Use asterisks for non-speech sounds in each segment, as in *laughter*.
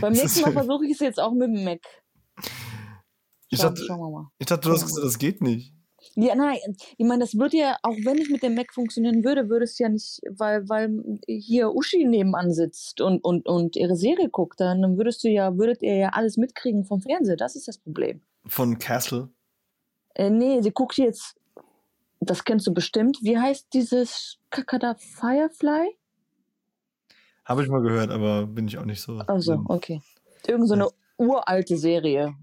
Beim nächsten Mal versuche ich es jetzt auch mit dem Mac. Ich dachte, ich dachte, du hast gesagt, das geht nicht. Ja, nein, ich meine, das würde ja, auch wenn es mit dem Mac funktionieren würde, würde es ja nicht, weil, weil hier Uschi nebenan sitzt und, und, und ihre Serie guckt, dann würdest du ja, würdet ihr ja alles mitkriegen vom Fernseher. Das ist das Problem. Von Castle? Äh, nee, sie guckt jetzt, das kennst du bestimmt. Wie heißt dieses Kakada Firefly? Habe ich mal gehört, aber bin ich auch nicht so. Also, okay. Irgend so eine ja. uralte Serie.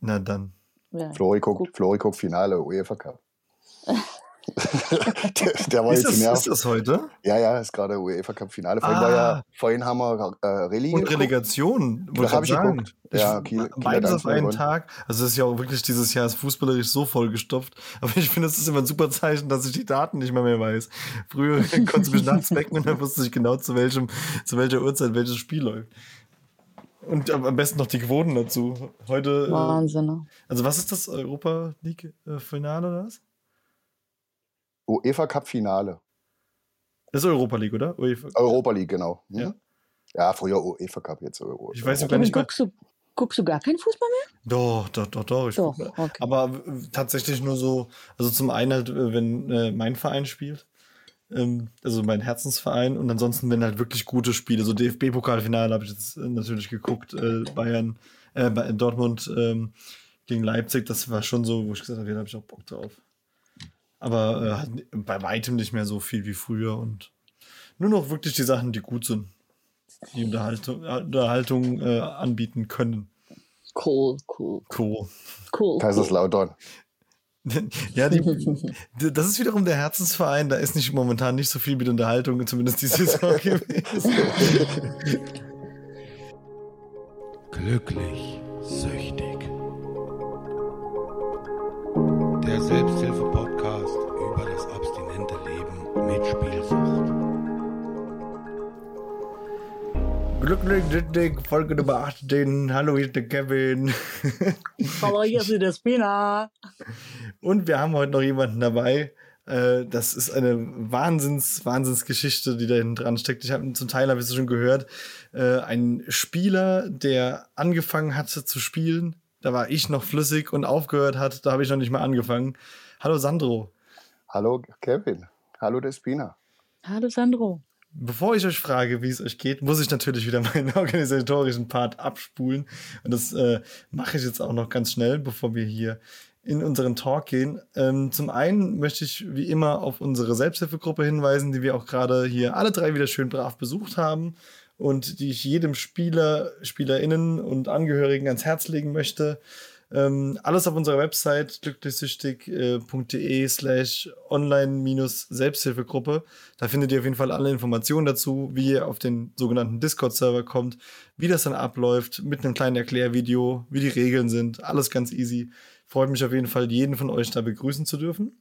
Na dann. Ja. Flori, guckt, Flori guckt Finale UEFA Cup. *laughs* der, der war ist, jetzt das, ist das heute? Ja, ja, ist gerade UEFA Cup Finale. Vorhin, ah. war ja, vorhin haben wir äh, Rallye. Und Relegation, das habe ich sagen. geguckt. Ja, Kiel, Beides auf einen Tag. Also, es ist ja auch wirklich dieses Jahr ist fußballerisch so vollgestopft. Aber ich finde, es ist immer ein super Zeichen, dass ich die Daten nicht mehr, mehr weiß. Früher *laughs* konntest du mich nachts wecken und dann wusste ich genau, zu, welchem, zu welcher Uhrzeit welches Spiel läuft. Und am besten noch die Quoten dazu. Heute. Äh, Wahnsinn. Äh, also, was ist das Europa League-Finale äh, oder was? UEFA Cup Finale. Das ist Europa League, oder? UEFA. Europa League, genau. Hm? Ja. ja, früher UEFA Cup, jetzt Euro. Ich weiß gar nicht. Guckst du, guckst du gar keinen Fußball mehr? Doch, doch, doch, doch. Ich doch okay. Aber tatsächlich nur so, also zum einen halt, wenn äh, mein Verein spielt ähm, also mein Herzensverein. Und ansonsten, wenn halt wirklich gute Spiele, so DFB-Pokalfinale habe ich jetzt äh, natürlich geguckt, äh, Bayern, äh, Dortmund ähm, gegen Leipzig, das war schon so, wo ich gesagt habe, da habe ich auch Bock drauf. Aber äh, bei weitem nicht mehr so viel wie früher und nur noch wirklich die Sachen, die gut sind, die Unterhaltung, Unterhaltung äh, anbieten können. Cool, cool. Cool. Cool. Kaiserslautern. *laughs* ja, die, das ist wiederum der Herzensverein. Da ist nicht momentan nicht so viel mit Unterhaltung, zumindest die Saison gewesen. *laughs* Glücklich, süchtig. Der Selbsthilfe-Podcast Spielsucht. Glücklich, Folge Nummer 18. Hallo, hier ist der Kevin. Hallo, hier ist der Spina. Und wir haben heute noch jemanden dabei. Äh, das ist eine Wahnsinns, Wahnsinnsgeschichte, die da hinten dran steckt. Ich habe zum Teil, habe ich es schon gehört, äh, ein Spieler, der angefangen hatte zu spielen. Da war ich noch flüssig und aufgehört hat. Da habe ich noch nicht mal angefangen. Hallo Sandro. Hallo Kevin. Hallo Despina. Hallo Sandro. Bevor ich euch frage, wie es euch geht, muss ich natürlich wieder *laughs* meinen organisatorischen Part abspulen. Und das äh, mache ich jetzt auch noch ganz schnell, bevor wir hier in unseren Talk gehen. Ähm, zum einen möchte ich wie immer auf unsere Selbsthilfegruppe hinweisen, die wir auch gerade hier alle drei wieder schön brav besucht haben und die ich jedem Spieler, SpielerInnen und Angehörigen ans Herz legen möchte. Ähm, alles auf unserer Website glücklichsüchtig.de slash online-selbsthilfegruppe. Da findet ihr auf jeden Fall alle Informationen dazu, wie ihr auf den sogenannten Discord-Server kommt, wie das dann abläuft, mit einem kleinen Erklärvideo, wie die Regeln sind. Alles ganz easy. Freut mich auf jeden Fall, jeden von euch da begrüßen zu dürfen.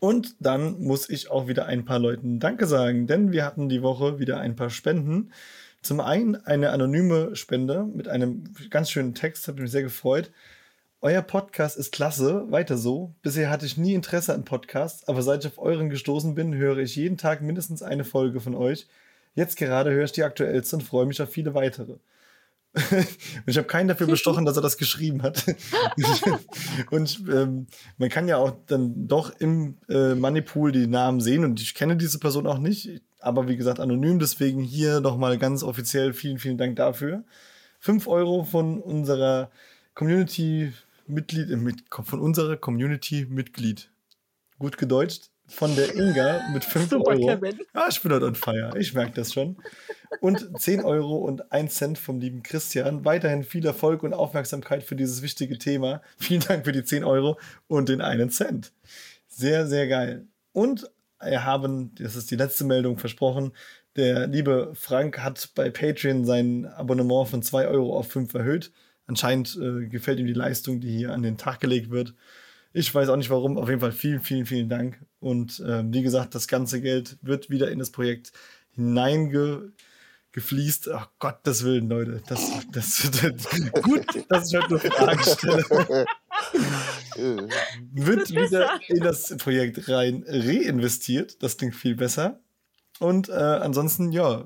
Und dann muss ich auch wieder ein paar Leuten Danke sagen, denn wir hatten die Woche wieder ein paar Spenden. Zum einen eine anonyme Spende mit einem ganz schönen Text, hat mich sehr gefreut. Euer Podcast ist klasse, weiter so. Bisher hatte ich nie Interesse an Podcasts, aber seit ich auf euren gestoßen bin, höre ich jeden Tag mindestens eine Folge von euch. Jetzt gerade höre ich die aktuellste und freue mich auf viele weitere. *laughs* und ich habe keinen dafür bestochen, dass er das geschrieben hat. *laughs* und ähm, man kann ja auch dann doch im äh, Moneypool die Namen sehen und ich kenne diese Person auch nicht, aber wie gesagt anonym, deswegen hier nochmal ganz offiziell vielen, vielen Dank dafür. Fünf Euro von unserer Community-Mitglied, äh, mit, von unserer Community-Mitglied. Gut gedeutscht von der Inga mit 5 Super, Euro. Kevin. Ja, ich bin heute on fire. Ich merke das schon. Und 10 Euro und 1 Cent vom lieben Christian. Weiterhin viel Erfolg und Aufmerksamkeit für dieses wichtige Thema. Vielen Dank für die 10 Euro und den 1 Cent. Sehr, sehr geil. Und wir haben, das ist die letzte Meldung versprochen, der liebe Frank hat bei Patreon sein Abonnement von 2 Euro auf 5 erhöht. Anscheinend äh, gefällt ihm die Leistung, die hier an den Tag gelegt wird. Ich weiß auch nicht warum. Auf jeden Fall vielen, vielen, vielen Dank. Und äh, wie gesagt, das ganze Geld wird wieder in das Projekt hineingefließt. Ach Gottes Willen, Leute. Das, das, das *laughs* gut, dass ich heute nur Fragen stelle. *laughs* wird wieder in das Projekt rein reinvestiert. Das klingt viel besser. Und äh, ansonsten, ja,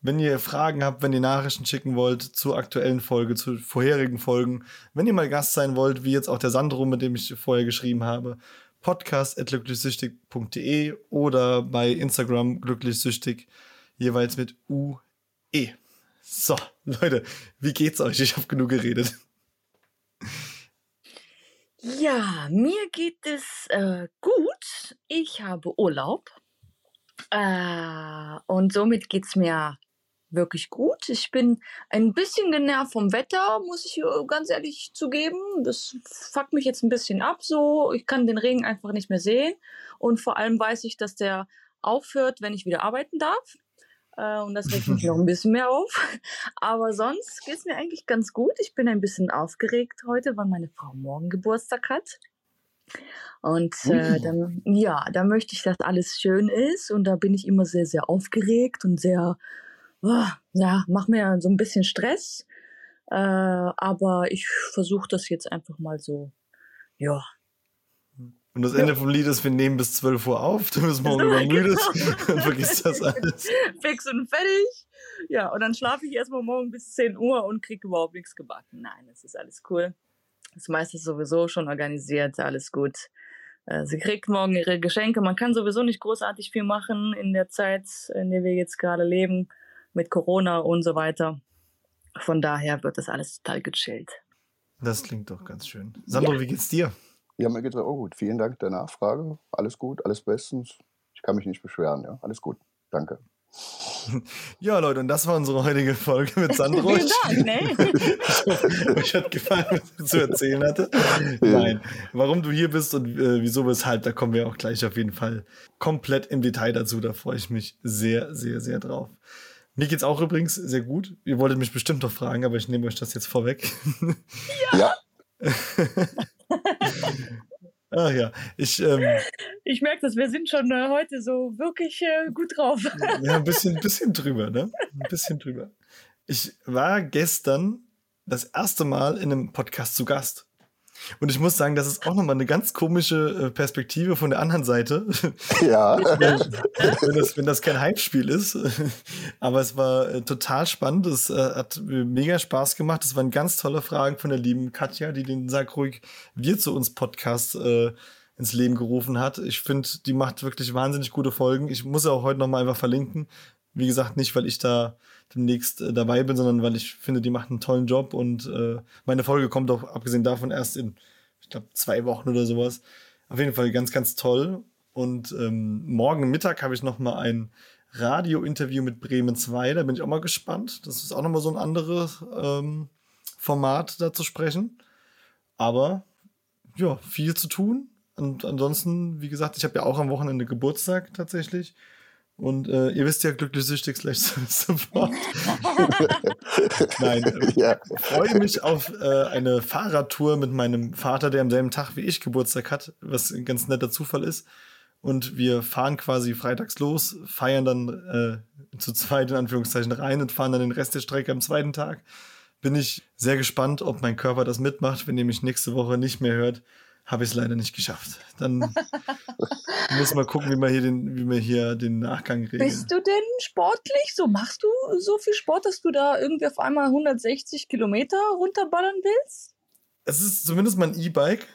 Wenn ihr Fragen habt, wenn ihr Nachrichten schicken wollt zur aktuellen Folge, zu vorherigen Folgen, wenn ihr mal Gast sein wollt, wie jetzt auch der Sandro, mit dem ich vorher geschrieben habe, podcast.glücklichsüchtig.de oder bei Instagram glücklichsüchtig, jeweils mit UE. So, Leute, wie geht's euch? Ich habe genug geredet. Ja, mir geht es äh, gut. Ich habe Urlaub. Äh, und somit geht es mir wirklich gut. Ich bin ein bisschen genervt vom Wetter, muss ich äh, ganz ehrlich zugeben. Das fuckt mich jetzt ein bisschen ab so. Ich kann den Regen einfach nicht mehr sehen. Und vor allem weiß ich, dass der aufhört, wenn ich wieder arbeiten darf. Äh, und das regt mich noch *laughs* ein bisschen mehr auf. Aber sonst geht es mir eigentlich ganz gut. Ich bin ein bisschen aufgeregt heute, weil meine Frau morgen Geburtstag hat. Und äh, dann, ja, da möchte ich, dass alles schön ist. Und da bin ich immer sehr, sehr aufgeregt und sehr, oh, ja, mach mir so ein bisschen Stress. Äh, aber ich versuche das jetzt einfach mal so, ja, und das Ende vom Lied ist, wir nehmen bis 12 Uhr auf, du bist morgen übermüdet genau. und *laughs* vergisst das alles. Fix und fertig. Ja, und dann schlafe ich erstmal morgen bis 10 Uhr und kriege überhaupt nichts gebacken. Nein, es ist alles cool. Das meiste ist sowieso schon organisiert, alles gut. Äh, sie kriegt morgen ihre Geschenke. Man kann sowieso nicht großartig viel machen in der Zeit, in der wir jetzt gerade leben, mit Corona und so weiter. Von daher wird das alles total gechillt. Das klingt doch ganz schön. Sandro, ja. wie geht's dir? Ja, mir geht es auch gut. Vielen Dank der Nachfrage. Alles gut, alles bestens. Ich kann mich nicht beschweren. Ja, alles gut. Danke. *laughs* Ja, Leute, und das war unsere heutige Folge mit Sandro. *laughs* Vielen Dank, ne? *laughs* Euch hat gefallen, was ich zu erzählen hatte. Nein, warum du hier bist und äh, wieso, weshalb, da kommen wir auch gleich auf jeden Fall komplett im Detail dazu. Da freue ich mich sehr, sehr, sehr drauf. Mir geht's auch übrigens sehr gut. Ihr wolltet mich bestimmt noch fragen, aber ich nehme euch das jetzt vorweg. Ja. ja. *laughs* Ach ja, ich. Ähm, ich merke das, wir sind schon äh, heute so wirklich äh, gut drauf. *laughs* ja, ein bisschen, bisschen drüber, ne? Ein bisschen drüber. Ich war gestern das erste Mal in einem Podcast zu Gast. Und ich muss sagen, das ist auch nochmal eine ganz komische äh, Perspektive von der anderen Seite. Ja. *laughs* wenn, das, wenn das kein Hype-Spiel ist. *laughs* Aber es war äh, total spannend. Es äh, hat mega Spaß gemacht. Es waren ganz tolle Fragen von der lieben Katja, die den Sag ruhig wir zu uns Podcast äh, ins Leben gerufen hat. Ich finde, die macht wirklich wahnsinnig gute Folgen. Ich muss sie auch heute nochmal einfach verlinken. Wie gesagt, nicht, weil ich da demnächst äh, dabei bin, sondern weil ich finde, die macht einen tollen Job und äh, meine Folge kommt auch abgesehen davon erst in, ich glaube, zwei Wochen oder sowas. Auf jeden Fall ganz, ganz toll. Und ähm, morgen Mittag habe ich noch mal ein Radio-Interview mit Bremen 2. Da bin ich auch mal gespannt. Das ist auch noch mal so ein anderes ähm, Format, da zu sprechen. Aber ja, viel zu tun. Und ansonsten, wie gesagt, ich habe ja auch am Wochenende Geburtstag tatsächlich. Und äh, ihr wisst ja, glücklich süchtig slash *laughs* sofort. *laughs* Nein, äh, ja. ich freue mich auf äh, eine Fahrradtour mit meinem Vater, der am selben Tag wie ich Geburtstag hat, was ein ganz netter Zufall ist. Und wir fahren quasi freitags los, feiern dann äh, zu zweit in Anführungszeichen rein und fahren dann den Rest der Strecke am zweiten Tag. Bin ich sehr gespannt, ob mein Körper das mitmacht, wenn ihr mich nächste Woche nicht mehr hört habe ich es leider nicht geschafft. Dann *laughs* muss man gucken, wie man hier den, wie man hier den Nachgang regelt. Bist du denn sportlich? So machst du so viel Sport, dass du da irgendwie auf einmal 160 Kilometer runterballern willst? Es ist zumindest mein E-Bike.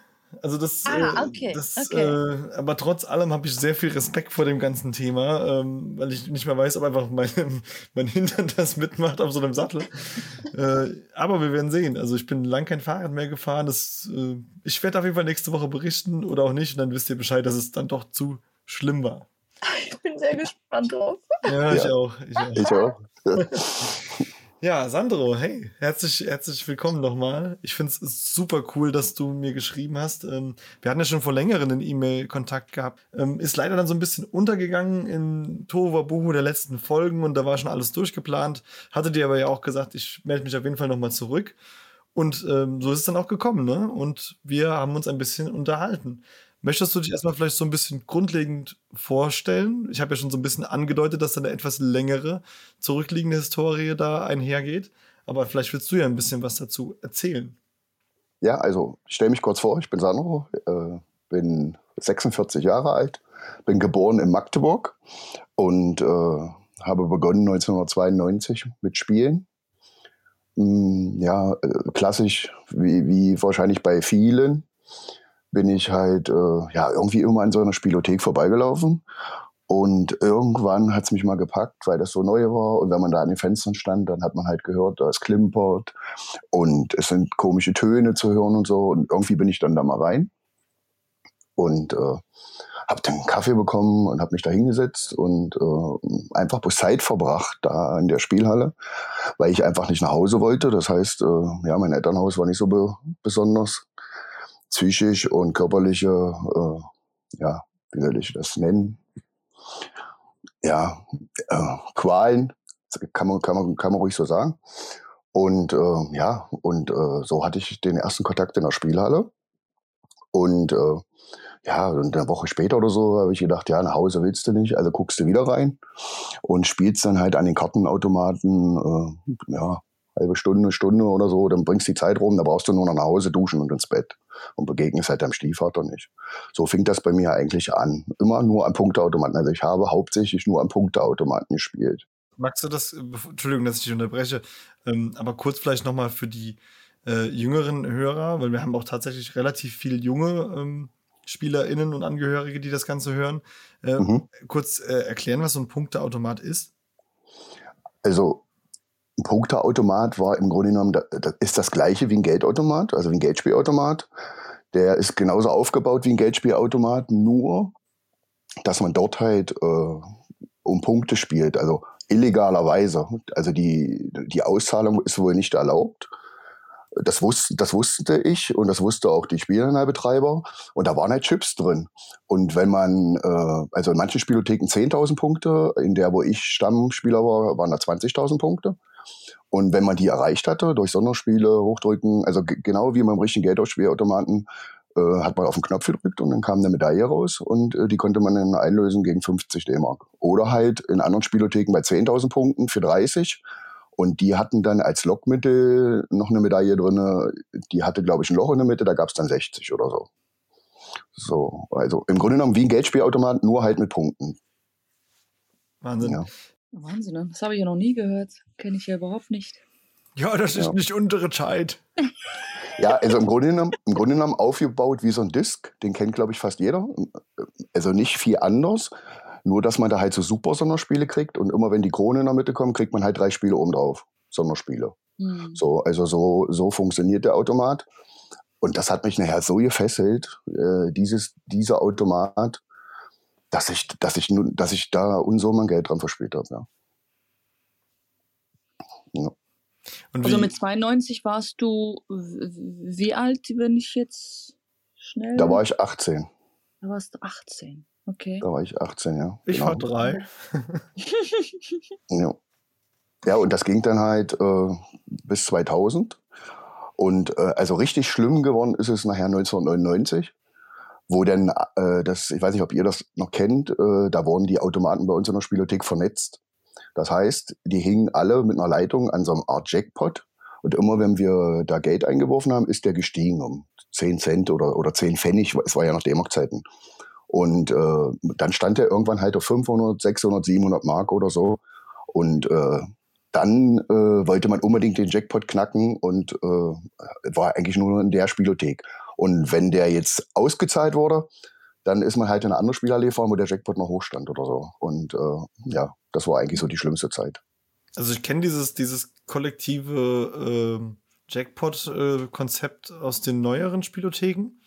Also das, ah, äh, okay. das okay. Äh, aber trotz allem habe ich sehr viel Respekt vor dem ganzen Thema, ähm, weil ich nicht mehr weiß, ob einfach mein, *laughs* mein Hintern das mitmacht auf so einem Sattel. *laughs* äh, aber wir werden sehen. Also ich bin lang kein Fahrrad mehr gefahren. Das, äh, ich werde auf jeden Fall nächste Woche berichten oder auch nicht. Und dann wisst ihr Bescheid, dass es dann doch zu schlimm war. *laughs* Ich bin sehr gespannt drauf. Ja, ich ja. auch. Ich auch. Ich auch. Ja, Sandro, hey, herzlich, herzlich willkommen nochmal. Ich finde es super cool, dass du mir geschrieben hast. Ähm, wir hatten ja schon vor längerem einen E-Mail-Kontakt gehabt. Ähm, ist leider dann so ein bisschen untergegangen in Tova Buhu der letzten Folgen und da war schon alles durchgeplant. Hatte dir aber ja auch gesagt, ich melde mich auf jeden Fall nochmal zurück. Und ähm, so ist es dann auch gekommen, ne? Und wir haben uns ein bisschen unterhalten. Möchtest du dich erstmal vielleicht so ein bisschen grundlegend vorstellen? Ich habe ja schon so ein bisschen angedeutet, dass da eine etwas längere zurückliegende Historie da einhergeht. Aber vielleicht willst du ja ein bisschen was dazu erzählen. Ja, also ich stelle mich kurz vor, ich bin Sandro, äh, bin 46 Jahre alt, bin geboren in Magdeburg und äh, habe begonnen 1992 mit Spielen. Mm, ja, äh, klassisch, wie, wie wahrscheinlich bei vielen, bin ich halt äh, ja irgendwie immer an so einer Spielothek vorbeigelaufen. Und irgendwann hat es mich mal gepackt, weil das so neu war. Und wenn man da an den Fenstern stand, dann hat man halt gehört, da es klimpert und es sind komische Töne zu hören und so. Und irgendwie bin ich dann da mal rein und äh, habe dann Kaffee bekommen und habe mich da hingesetzt und äh, einfach bloß Zeit verbracht da in der Spielhalle, weil ich einfach nicht nach Hause wollte. Das heißt, äh, ja, mein Elternhaus war nicht so be besonders psychisch und körperliche, äh, ja, wie soll ich das nennen? Ja, äh, Qualen, kann man, kann, man, kann man ruhig so sagen. Und äh, ja, und äh, so hatte ich den ersten Kontakt in der Spielhalle. Und äh, ja, und eine Woche später oder so habe ich gedacht, ja, nach Hause willst du nicht, also guckst du wieder rein und spielst dann halt an den Kartenautomaten, äh, ja, halbe Stunde, Stunde oder so, dann bringst die Zeit rum, da brauchst du nur noch nach Hause duschen und ins Bett und begegnest halt deinem Stiefvater nicht. So fing das bei mir eigentlich an. Immer nur am Punkteautomaten. Also ich habe hauptsächlich nur am Punkteautomaten gespielt. Magst du das, Entschuldigung, dass ich dich unterbreche, ähm, aber kurz vielleicht nochmal für die äh, jüngeren Hörer, weil wir haben auch tatsächlich relativ viel junge ähm, SpielerInnen und Angehörige, die das Ganze hören, äh, mhm. kurz äh, erklären, was so ein Punkteautomat ist? Also, ein Punkteautomat war im Grunde genommen, das ist das gleiche wie ein Geldautomat, also wie ein Geldspielautomat. Der ist genauso aufgebaut wie ein Geldspielautomat, nur dass man dort halt äh, um Punkte spielt, also illegalerweise. Also die, die Auszahlung ist wohl nicht erlaubt. Das wusste, das wusste ich und das wusste auch die Spielernalbetreiber. Und da waren halt Chips drin. Und wenn man, äh, also in manchen Spielotheken 10.000 Punkte, in der, wo ich Stammspieler war, waren da 20.000 Punkte. Und wenn man die erreicht hatte, durch Sonderspiele, Hochdrücken, also genau wie beim richtigen Geldausspielautomaten, äh, hat man auf den Knopf gedrückt und dann kam eine Medaille raus und äh, die konnte man dann einlösen gegen 50 D-Mark. Oder halt in anderen Spielotheken bei 10.000 Punkten für 30 und die hatten dann als Lockmittel noch eine Medaille drin. Die hatte, glaube ich, ein Loch in der Mitte, da gab es dann 60 oder so. So, also im Grunde genommen wie ein Geldspielautomat, nur halt mit Punkten. Wahnsinn. Ja. Wahnsinn, ne? das habe ich ja noch nie gehört. Kenne ich ja überhaupt nicht. Ja, das ist ja. nicht unsere Zeit. Ja, also im Grunde, genommen, im Grunde genommen aufgebaut wie so ein Disk. Den kennt, glaube ich, fast jeder. Also nicht viel anders. Nur, dass man da halt so super Sonderspiele kriegt und immer wenn die Krone in der Mitte kommt, kriegt man halt drei Spiele oben drauf. Sonderspiele. Mhm. So, also so, so funktioniert der Automat. Und das hat mich nachher so gefesselt, äh, dieses, dieser Automat, dass ich, dass ich, dass ich da Unsummen Geld dran verspielt habe, ja. ja. also mit 92 warst du wie alt, wenn ich jetzt schnell. Da war ich 18. Da warst du 18. Okay. Da war ich 18, ja. Ich genau. war drei. *laughs* ja. ja, und das ging dann halt äh, bis 2000. Und äh, also richtig schlimm geworden ist es nachher 1999, wo dann äh, das, ich weiß nicht, ob ihr das noch kennt, äh, da wurden die Automaten bei uns in der Spielothek vernetzt. Das heißt, die hingen alle mit einer Leitung an so einem Art Jackpot. Und immer wenn wir da Geld eingeworfen haben, ist der gestiegen um 10 Cent oder, oder 10 Pfennig. Es war ja noch D-Mark-Zeiten. Und äh, dann stand er irgendwann halt auf 500, 600, 700 Mark oder so. Und äh, dann äh, wollte man unbedingt den Jackpot knacken und äh, war eigentlich nur in der Spielothek. Und wenn der jetzt ausgezahlt wurde, dann ist man halt in eine andere Spielallee gefahren, wo der Jackpot noch hoch stand oder so. Und äh, ja, das war eigentlich so die schlimmste Zeit. Also ich kenne dieses, dieses kollektive äh, Jackpot-Konzept aus den neueren Spielotheken.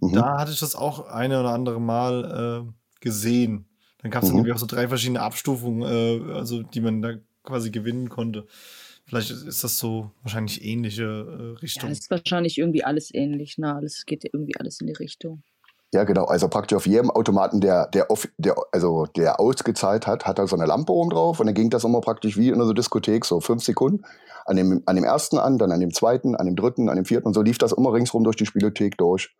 Mhm. Da hatte ich das auch eine oder andere Mal äh, gesehen. Dann gab es mhm. irgendwie auch so drei verschiedene Abstufungen, äh, also die man da quasi gewinnen konnte. Vielleicht ist das so wahrscheinlich ähnliche äh, Richtung. Ja, es ist wahrscheinlich irgendwie alles ähnlich, ne? Alles geht irgendwie alles in die Richtung. Ja, genau. Also praktisch auf jedem Automaten, der, der, der, also der ausgezahlt hat, hat er so eine Lampe oben drauf und dann ging das immer praktisch wie in einer Diskothek, so fünf Sekunden. An dem, an dem ersten an, dann an dem zweiten, an dem dritten, an dem vierten und so lief das immer ringsrum durch die Spielothek durch.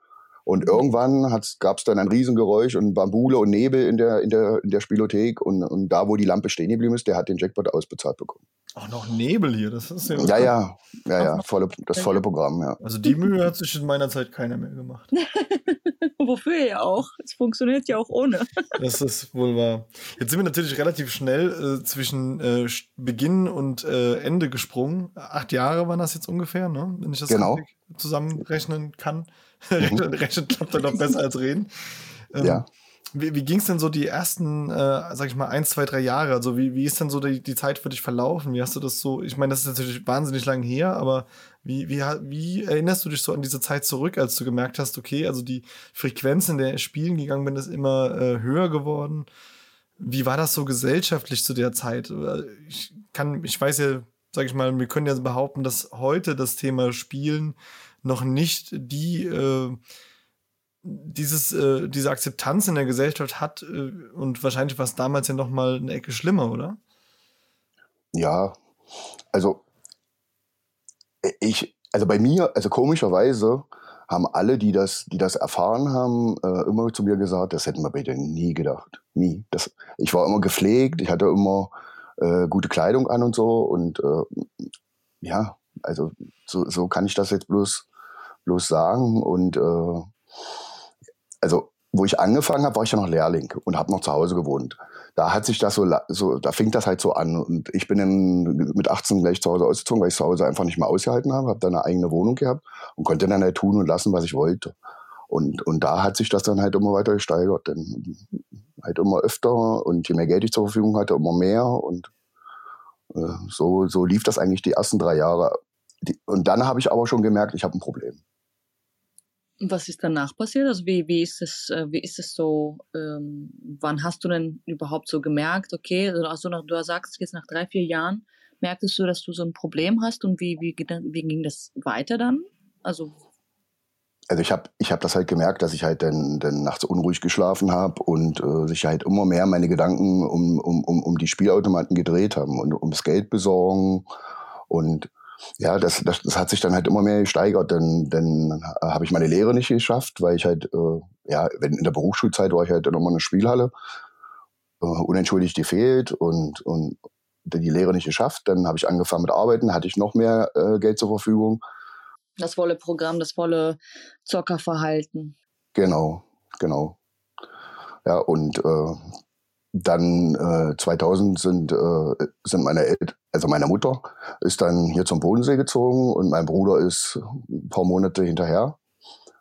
Und irgendwann gab es dann ein Riesengeräusch und Bambule und Nebel in der, in der, in der Spielothek. Und, und da, wo die Lampe stehen geblieben ist, der hat den Jackpot ausbezahlt bekommen. Auch noch Nebel hier, das ist ja. Ja, ja, ja, ja volle, das volle Programm, ja. Also die Mühe hat sich in meiner Zeit keiner mehr gemacht. *laughs* Wofür ja auch? Es funktioniert ja auch ohne. *laughs* Das ist wohl wahr. Jetzt sind wir natürlich relativ schnell äh, zwischen äh, Beginn und äh, Ende gesprungen. Acht Jahre waren das jetzt ungefähr, ne? wenn ich das genau. zusammenrechnen kann. *laughs* rechnen, rechnen klappt dann doch besser als reden. Ähm, ja. Wie, wie ging es denn so die ersten, äh, sag ich mal, eins, zwei, drei Jahre? Also wie, wie ist denn so die, die Zeit für dich verlaufen? Wie hast du das so, ich meine, das ist natürlich wahnsinnig lang her, aber wie, wie, wie erinnerst du dich so an diese Zeit zurück, als du gemerkt hast, okay, also die Frequenz, in der ich spielen gegangen bin, ist immer äh, höher geworden? Wie war das so gesellschaftlich zu der Zeit? Ich kann, ich weiß ja, sag ich mal, wir können ja behaupten, dass heute das Thema Spielen noch nicht die äh, dieses, äh, diese Akzeptanz in der Gesellschaft hat äh, und wahrscheinlich war es damals ja noch mal eine Ecke schlimmer, oder? Ja, also äh, ich, also bei mir, also komischerweise haben alle, die das, die das erfahren haben, äh, immer zu mir gesagt, das hätten wir denen nie gedacht. Nie. Das, ich war immer gepflegt, ich hatte immer äh, gute Kleidung an und so und äh, ja, also so, so kann ich das jetzt bloß, bloß sagen und äh, also wo ich angefangen habe, war ich ja noch Lehrling und habe noch zu Hause gewohnt. Da hat sich das so, so, da fing das halt so an. Und ich bin dann mit 18 gleich zu Hause ausgezogen, weil ich zu Hause einfach nicht mehr ausgehalten habe, habe dann eine eigene Wohnung gehabt und konnte dann halt tun und lassen, was ich wollte. Und, und da hat sich das dann halt immer weiter gesteigert. Dann halt immer öfter und je mehr Geld ich zur Verfügung hatte, immer mehr. Und äh, so, so lief das eigentlich die ersten drei Jahre. Die, und dann habe ich aber schon gemerkt, ich habe ein Problem. Was ist danach passiert? Also wie, wie ist es, äh, wie ist es so, ähm, wann hast du denn überhaupt so gemerkt, okay, also nach, du sagst jetzt nach drei, vier Jahren, merktest du, dass du so ein Problem hast und wie, wie, wie ging das weiter dann? Also also ich habe ich hab das halt gemerkt, dass ich halt dann, dann nachts unruhig geschlafen habe und äh, sich halt immer mehr meine Gedanken um, um, um, um die Spielautomaten gedreht haben und ums Geld besorgen und ja, das, das, das hat sich dann halt immer mehr gesteigert. Dann, dann habe ich meine Lehre nicht geschafft, weil ich halt, äh, ja, wenn in der Berufsschulzeit war ich halt immer in der Spielhalle, äh, unentschuldigt gefehlt und, und die Lehre nicht geschafft. Dann habe ich angefangen mit Arbeiten, hatte ich noch mehr äh, Geld zur Verfügung. Das volle Programm, das volle Zockerverhalten. Genau, genau. Ja, und äh, dann äh, 2000 sind, äh, sind meine Eltern, also meine Mutter ist dann hier zum Bodensee gezogen und mein Bruder ist ein paar Monate hinterher.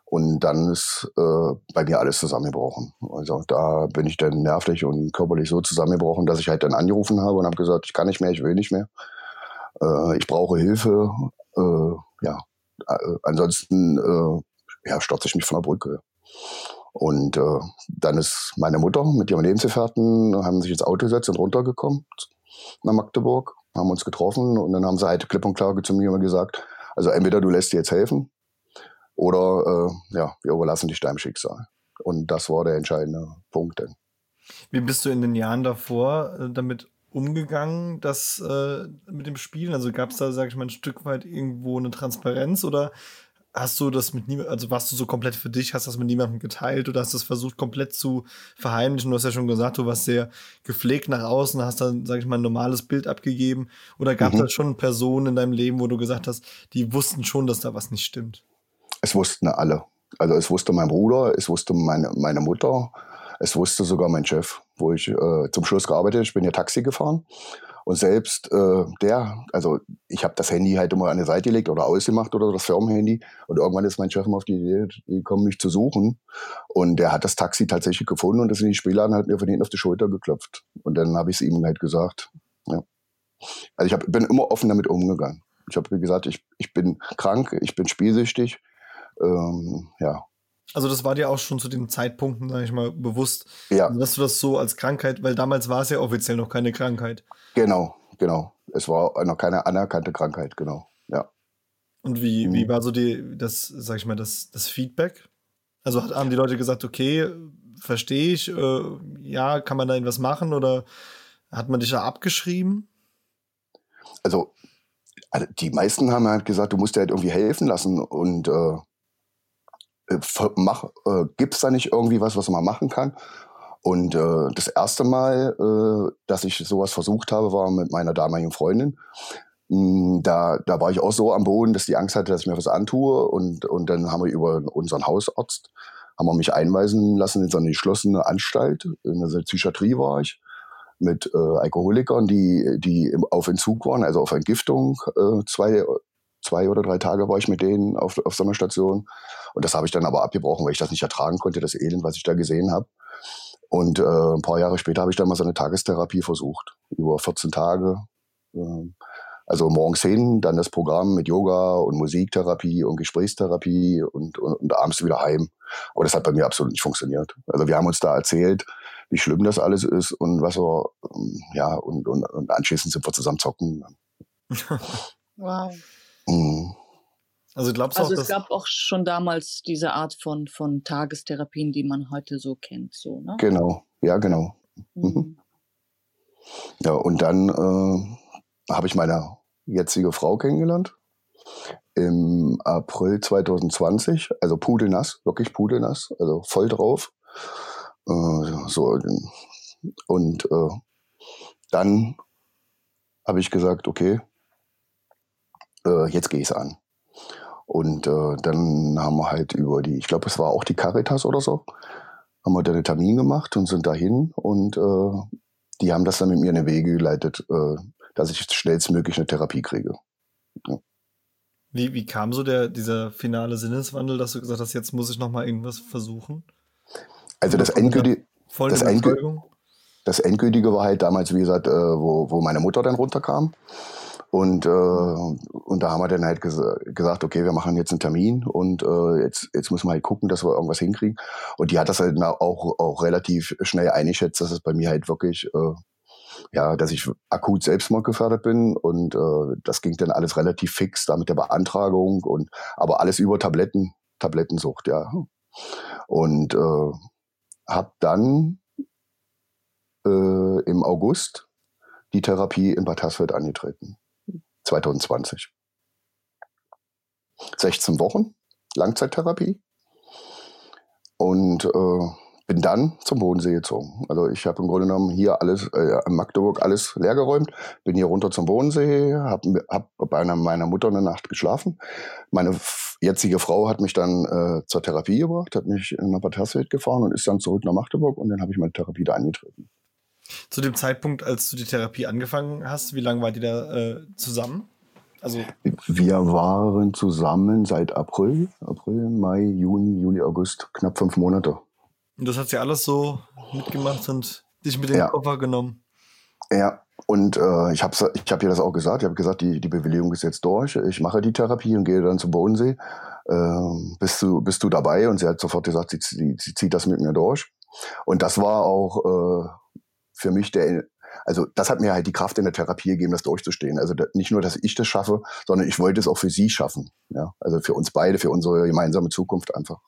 Und dann ist äh, bei mir alles zusammengebrochen. Also da bin ich dann nervlich und körperlich so zusammengebrochen, dass ich halt dann angerufen habe und habe gesagt, ich kann nicht mehr, ich will nicht mehr. Äh, ich brauche Hilfe. Äh, ja, äh, ansonsten äh, ja, stürze ich mich von der Brücke. Und äh, dann ist meine Mutter mit ihrem Lebensgefährten, haben sich ins Auto gesetzt und runtergekommen nach Magdeburg, haben uns getroffen und dann haben sie halt klipp und klar zu mir gesagt, also entweder du lässt dir jetzt helfen oder äh, ja, wir überlassen dich deinem Schicksal. Und das war der entscheidende Punkt. Denn. Wie bist du in den Jahren davor äh, damit umgegangen, das äh, mit dem Spielen? Also gab es da, sag ich mal, ein Stück weit irgendwo eine Transparenz oder hast du das mit niemandem, also warst du so komplett für dich, hast das mit niemandem geteilt oder hast das versucht komplett zu verheimlichen? Du hast ja schon gesagt, du warst sehr gepflegt nach außen, hast dann, sag ich mal, ein normales Bild abgegeben. Oder gab es mhm. da schon Personen in deinem Leben, wo du gesagt hast, die wussten schon, dass da was nicht stimmt? Es wussten alle. Also es wusste mein Bruder, es wusste meine, meine Mutter, es wusste sogar mein Chef, wo ich äh, zum Schluss gearbeitet habe. Ich bin ja Taxi gefahren und selbst äh, der, also ich habe das Handy halt immer an die Seite gelegt oder ausgemacht oder das Firmenhandy. Und irgendwann ist mein Chef mal auf die Idee gekommen, mich zu suchen. Und der hat das Taxi tatsächlich gefunden und das sind die Spieler und hat mir von hinten auf die Schulter geklopft. Und dann habe ich es ihm halt gesagt. Ja. Also ich hab, bin immer offen damit umgegangen. Ich habe gesagt, ich, ich bin krank, ich bin spielsüchtig. Ähm, ja, also das war dir auch schon zu den Zeitpunkten, sag ich mal, bewusst, ja. dass du das so als Krankheit, weil damals war es ja offiziell noch keine Krankheit. Genau, genau. Es war noch keine anerkannte Krankheit, genau. Ja. Und wie, mhm. wie war so die, das, sag ich mal, das, das Feedback? Also haben die Leute gesagt, okay, verstehe ich, äh, ja, kann man da irgendwas machen oder hat man dich da abgeschrieben? Also, also die meisten haben halt gesagt, du musst dir halt irgendwie helfen lassen und äh, äh, mach, äh, gibt's da nicht irgendwie was, was man machen kann? Und äh, das erste Mal, äh, dass ich sowas versucht habe, war mit meiner damaligen Freundin. Mm, da, da war ich auch so am Boden, dass die Angst hatte, dass ich mir was antue. Und, und dann haben wir über unseren Hausarzt haben wir mich einweisen lassen in so eine geschlossene Anstalt. In der Psychiatrie war ich mit äh, Alkoholikern, die, die auf Entzug waren, also auf Entgiftung. Äh, zwei, zwei oder drei Tage war ich mit denen auf, auf so einer Station. Und das habe ich dann aber abgebrochen, weil ich das nicht ertragen konnte, das Elend, was ich da gesehen habe. Und äh, ein paar Jahre später habe ich dann mal so eine Tagestherapie versucht, über 14 Tage. Äh, also morgens hin, dann das Programm mit Yoga und Musiktherapie und Gesprächstherapie und, und, und abends wieder heim. Aber das hat bei mir absolut nicht funktioniert. Also wir haben uns da erzählt, wie schlimm das alles ist und was wir, ja, und, und, und anschließend sind wir zusammen zocken. *laughs* Wow. Mhm. Also glaubst du Also auch, es gab auch schon damals diese Art von, von Tagestherapien, die man heute so kennt, so, ne? Genau, ja, genau. Mhm. Ja, und dann äh, habe ich meine jetzige Frau kennengelernt im April 2020, also pudelnass, wirklich pudelnass, also voll drauf. Äh, so, und äh, dann habe ich gesagt, okay, äh, jetzt gehe ich es an. Und äh, dann haben wir halt über die, ich glaube, es war auch die Caritas oder so, haben wir dann einen Termin gemacht und sind dahin und äh, die haben das dann mit mir in den Wege geleitet, äh, dass ich schnellstmöglich eine Therapie kriege. wie, wie kam so der, dieser finale Sinneswandel, dass du gesagt hast, jetzt muss ich noch mal irgendwas versuchen? Also das endgültige, Das Endgü- das Endgültige war halt damals, wie gesagt, äh, wo, wo meine Mutter dann runterkam. Und, äh, und da haben wir dann halt ges gesagt, okay, wir machen jetzt einen Termin und äh, jetzt, jetzt müssen wir halt gucken, dass wir irgendwas hinkriegen. Und die hat das halt auch, auch relativ schnell eingeschätzt, dass es bei mir halt wirklich, äh, ja, dass ich akut selbstmordgefährdet bin. Und äh, das ging dann alles relativ fix, da mit der Beantragung und aber alles über Tabletten, Tablettensucht, ja. Und äh, habe dann äh, im August die Therapie in Bad Hersfeld angetreten. 2020. 16 Wochen Langzeittherapie und äh, bin dann zum Bodensee gezogen. Also ich habe im Grunde genommen hier alles, äh, in Magdeburg alles leergeräumt, bin hier runter zum Bodensee, habe hab bei einer, meiner Mutter eine Nacht geschlafen. Meine jetzige Frau hat mich dann äh, zur Therapie gebracht, hat mich Bad Hersfeld gefahren und ist dann zurück nach Magdeburg und dann habe ich meine Therapie da angetreten. Zu dem Zeitpunkt, als du die Therapie angefangen hast, wie lange wart ihr da äh, zusammen? Also, Wir waren zusammen seit April, April, Mai, Juni, Juli, August, knapp fünf Monate. und das hat ja alles so mitgemacht und dich mit in den Ja. Koffer genommen. Ja, und äh, ich habe ich hab ihr das auch gesagt. Ich habe gesagt, die, die Bewilligung ist jetzt durch. Ich mache die Therapie und gehe dann zum Bodensee. Ähm, bist, du, bist du dabei? Und sie hat sofort gesagt, sie, sie, sie zieht das mit mir durch. Und das war auch äh, für mich der, also das hat mir halt die Kraft in der Therapie gegeben, das durchzustehen. Also nicht nur, dass ich das schaffe, sondern ich wollte es auch für sie schaffen. Ja, also für uns beide, für unsere gemeinsame Zukunft einfach.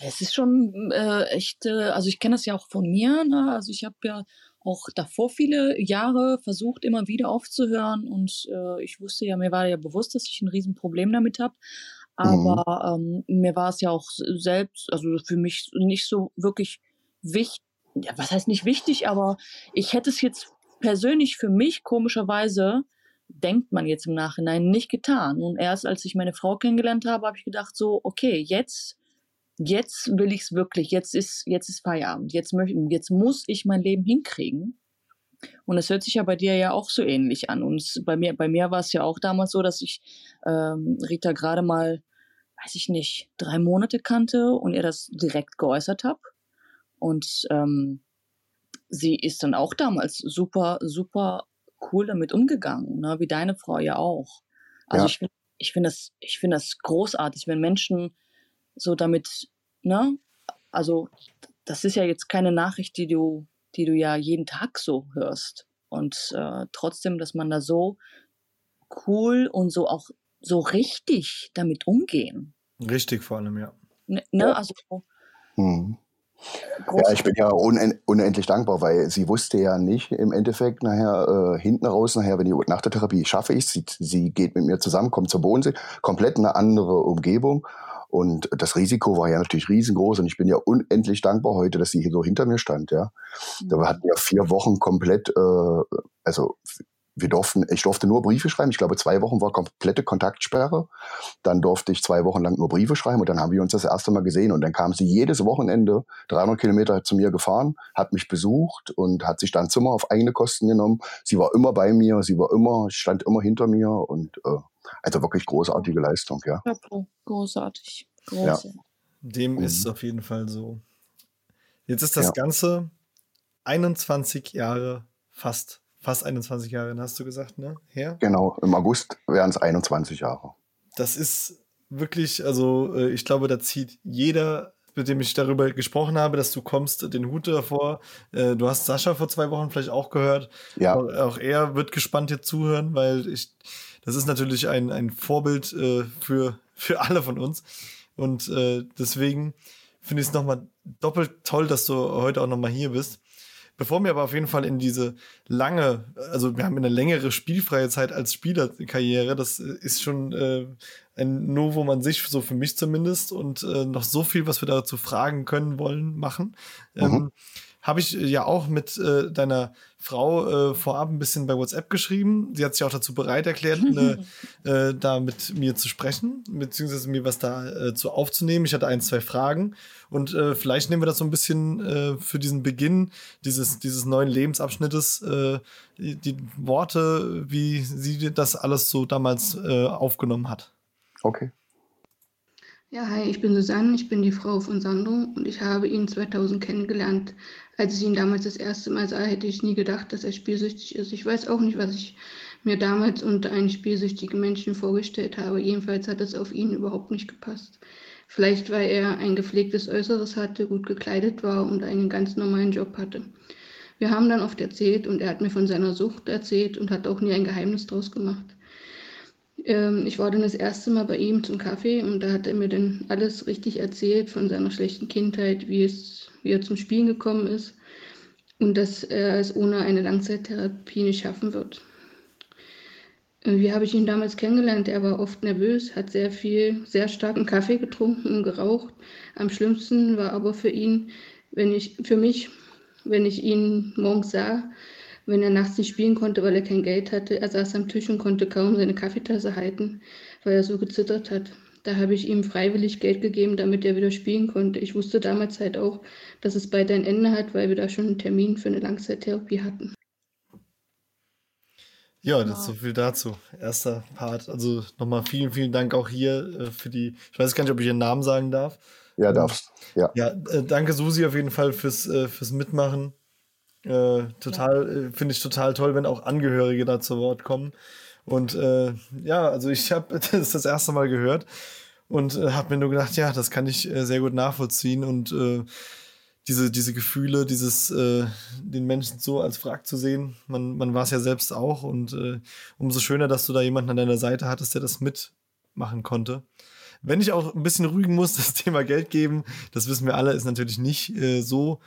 Es ist schon äh, echt, äh, also ich kenne das ja auch von mir, ne? also ich habe ja auch davor viele Jahre versucht, immer wieder aufzuhören und äh, ich wusste ja, mir war ja bewusst, dass ich ein Riesenproblem damit habe, aber ähm, mir war es ja auch selbst, also für mich nicht so wirklich wichtig, ja, was heißt nicht wichtig, aber ich hätte es jetzt persönlich für mich komischerweise, denkt man jetzt im Nachhinein, nicht getan. Und erst als ich meine Frau kennengelernt habe, habe ich gedacht so, okay, jetzt jetzt will ich es wirklich, jetzt ist, jetzt ist Feierabend, jetzt, möchte, jetzt muss ich mein Leben hinkriegen. Und es hört sich ja bei dir ja auch so ähnlich an. Und bei mir, bei mir war es ja auch damals so, dass ich ähm, Rita gerade mal, weiß ich nicht, drei Monate kannte und ihr das direkt geäußert habe. Und ähm, sie ist dann auch damals super, super cool damit umgegangen, ne? wie deine Frau ja auch. Also Ja. ich finde ich finde das, ich finde das großartig, wenn Menschen so damit, ne? Also das ist ja jetzt keine Nachricht, die du, die du ja jeden Tag so hörst. Und äh, trotzdem, dass man da so cool und so auch so richtig damit umgehen. Richtig vor allem, ja. Ne, ne? Also Mhm. Ja, ich bin ja unen unendlich dankbar, weil sie wusste ja nicht im Endeffekt nachher, äh, hinten raus, nachher, wenn die nach der Therapie schaffe ich sie, sie geht mit mir zusammen, kommt zum Bodensee, komplett eine andere Umgebung. Und das Risiko war ja natürlich riesengroß und ich bin ja unendlich dankbar heute, dass sie hier so hinter mir stand, ja. Da hatten wir vier Wochen komplett, äh, also wir durften, ich durfte nur Briefe schreiben. Ich glaube, zwei Wochen war komplette Kontaktsperre. Dann durfte ich zwei Wochen lang nur Briefe schreiben und dann haben wir uns das erste Mal gesehen. Und dann kam sie jedes Wochenende 300 Kilometer zu mir gefahren, hat mich besucht und hat sich dann Zimmer auf eigene Kosten genommen. Sie war immer bei mir, sie war immer, stand immer hinter mir und äh, also wirklich großartige Leistung, ja. Großartig. Große. Ja. Dem mhm. ist auf jeden Fall so. Jetzt ist das ja. Ganze 21 Jahre fast Fast 21 Jahre, hast du gesagt, ne? Her? Genau, im August wären es 21 Jahre. Das ist wirklich, also äh, ich glaube, da zieht jeder, mit dem ich darüber gesprochen habe, dass du kommst, den Hut davor. Äh, du hast Sascha vor zwei Wochen vielleicht auch gehört. Ja. Auch er wird gespannt hier zuhören, weil ich, das ist natürlich ein, ein Vorbild äh, für, für alle von uns. Und deswegen finde ich es nochmal doppelt toll, dass du heute auch nochmal hier bist. Bevor wir aber auf jeden Fall in diese lange, also wir haben eine längere spielfreie Zeit als Spielerkarriere, das ist schon äh, ein Novum an sich, so für mich zumindest, und äh, noch so viel, was wir dazu fragen können wollen, machen. Mhm. Ähm, habe ich ja auch mit äh, deiner Frau äh, vorab ein bisschen bei WhatsApp geschrieben. Sie hat sich auch dazu bereit erklärt, *laughs* ne, äh, da mit mir zu sprechen, beziehungsweise mir was da äh, zu aufzunehmen. Ich hatte ein, zwei Fragen und äh, vielleicht nehmen wir das so ein bisschen äh, für diesen Beginn dieses, dieses neuen Lebensabschnittes, äh, die, die Worte, wie sie das alles so damals äh, aufgenommen hat. Okay. Ja, hi, ich bin Susanne, ich bin die Frau von Sandro und ich habe ihn 2000 kennengelernt. Als ich ihn damals das erste Mal sah, hätte ich nie gedacht, dass er spielsüchtig ist. Ich weiß auch nicht, was ich mir damals unter einen spielsüchtigen Menschen vorgestellt habe. Jedenfalls hat es auf ihn überhaupt nicht gepasst. Vielleicht, weil er ein gepflegtes Äußeres hatte, gut gekleidet war und einen ganz normalen Job hatte. Wir haben dann oft erzählt und er hat mir von seiner Sucht erzählt und hat auch nie ein Geheimnis draus gemacht. Ähm, ich war dann das erste Mal bei ihm zum Kaffee und da hat er mir dann alles richtig erzählt von seiner schlechten Kindheit, wie, es, wie er zum Spielen gekommen ist und dass er es ohne eine Langzeittherapie nicht schaffen wird. Wie habe ich ihn damals kennengelernt? Er war oft nervös, hat sehr viel, sehr starken Kaffee getrunken und geraucht. Am schlimmsten war aber für ihn, wenn ich, für mich, wenn ich ihn morgens sah, wenn er nachts nicht spielen konnte, weil er kein Geld hatte. Er saß am Tisch und konnte kaum seine Kaffeetasse halten, weil er so gezittert hat. Da habe ich ihm freiwillig Geld gegeben, damit er wieder spielen konnte. Ich wusste damals halt auch, dass es bald ein Ende hat, weil wir da schon einen Termin für eine Langzeittherapie hatten. Ja, das ist so viel dazu. Erster Part. Also nochmal vielen, vielen Dank auch hier äh, für die. Ich weiß gar nicht, ob ich Ihren Namen sagen darf. Ja, darfst. Ja. Ja, äh, danke Susi auf jeden Fall fürs, äh, fürs Mitmachen. Äh, total, ja. Finde ich total toll, wenn auch Angehörige da zu Wort kommen. Und äh, ja, also ich habe *laughs* das das erste Mal gehört und äh, habe mir nur gedacht, ja, das kann ich äh, sehr gut nachvollziehen und äh, diese, diese Gefühle, dieses, den Menschen so als Wrack zu sehen, man, man war es ja selbst auch und umso schöner, dass du da jemanden an deiner Seite hattest, der das mitmachen konnte. Wenn ich auch ein bisschen rügen muss, *laughs* das Thema Geld geben, das wissen wir alle, ist natürlich nicht so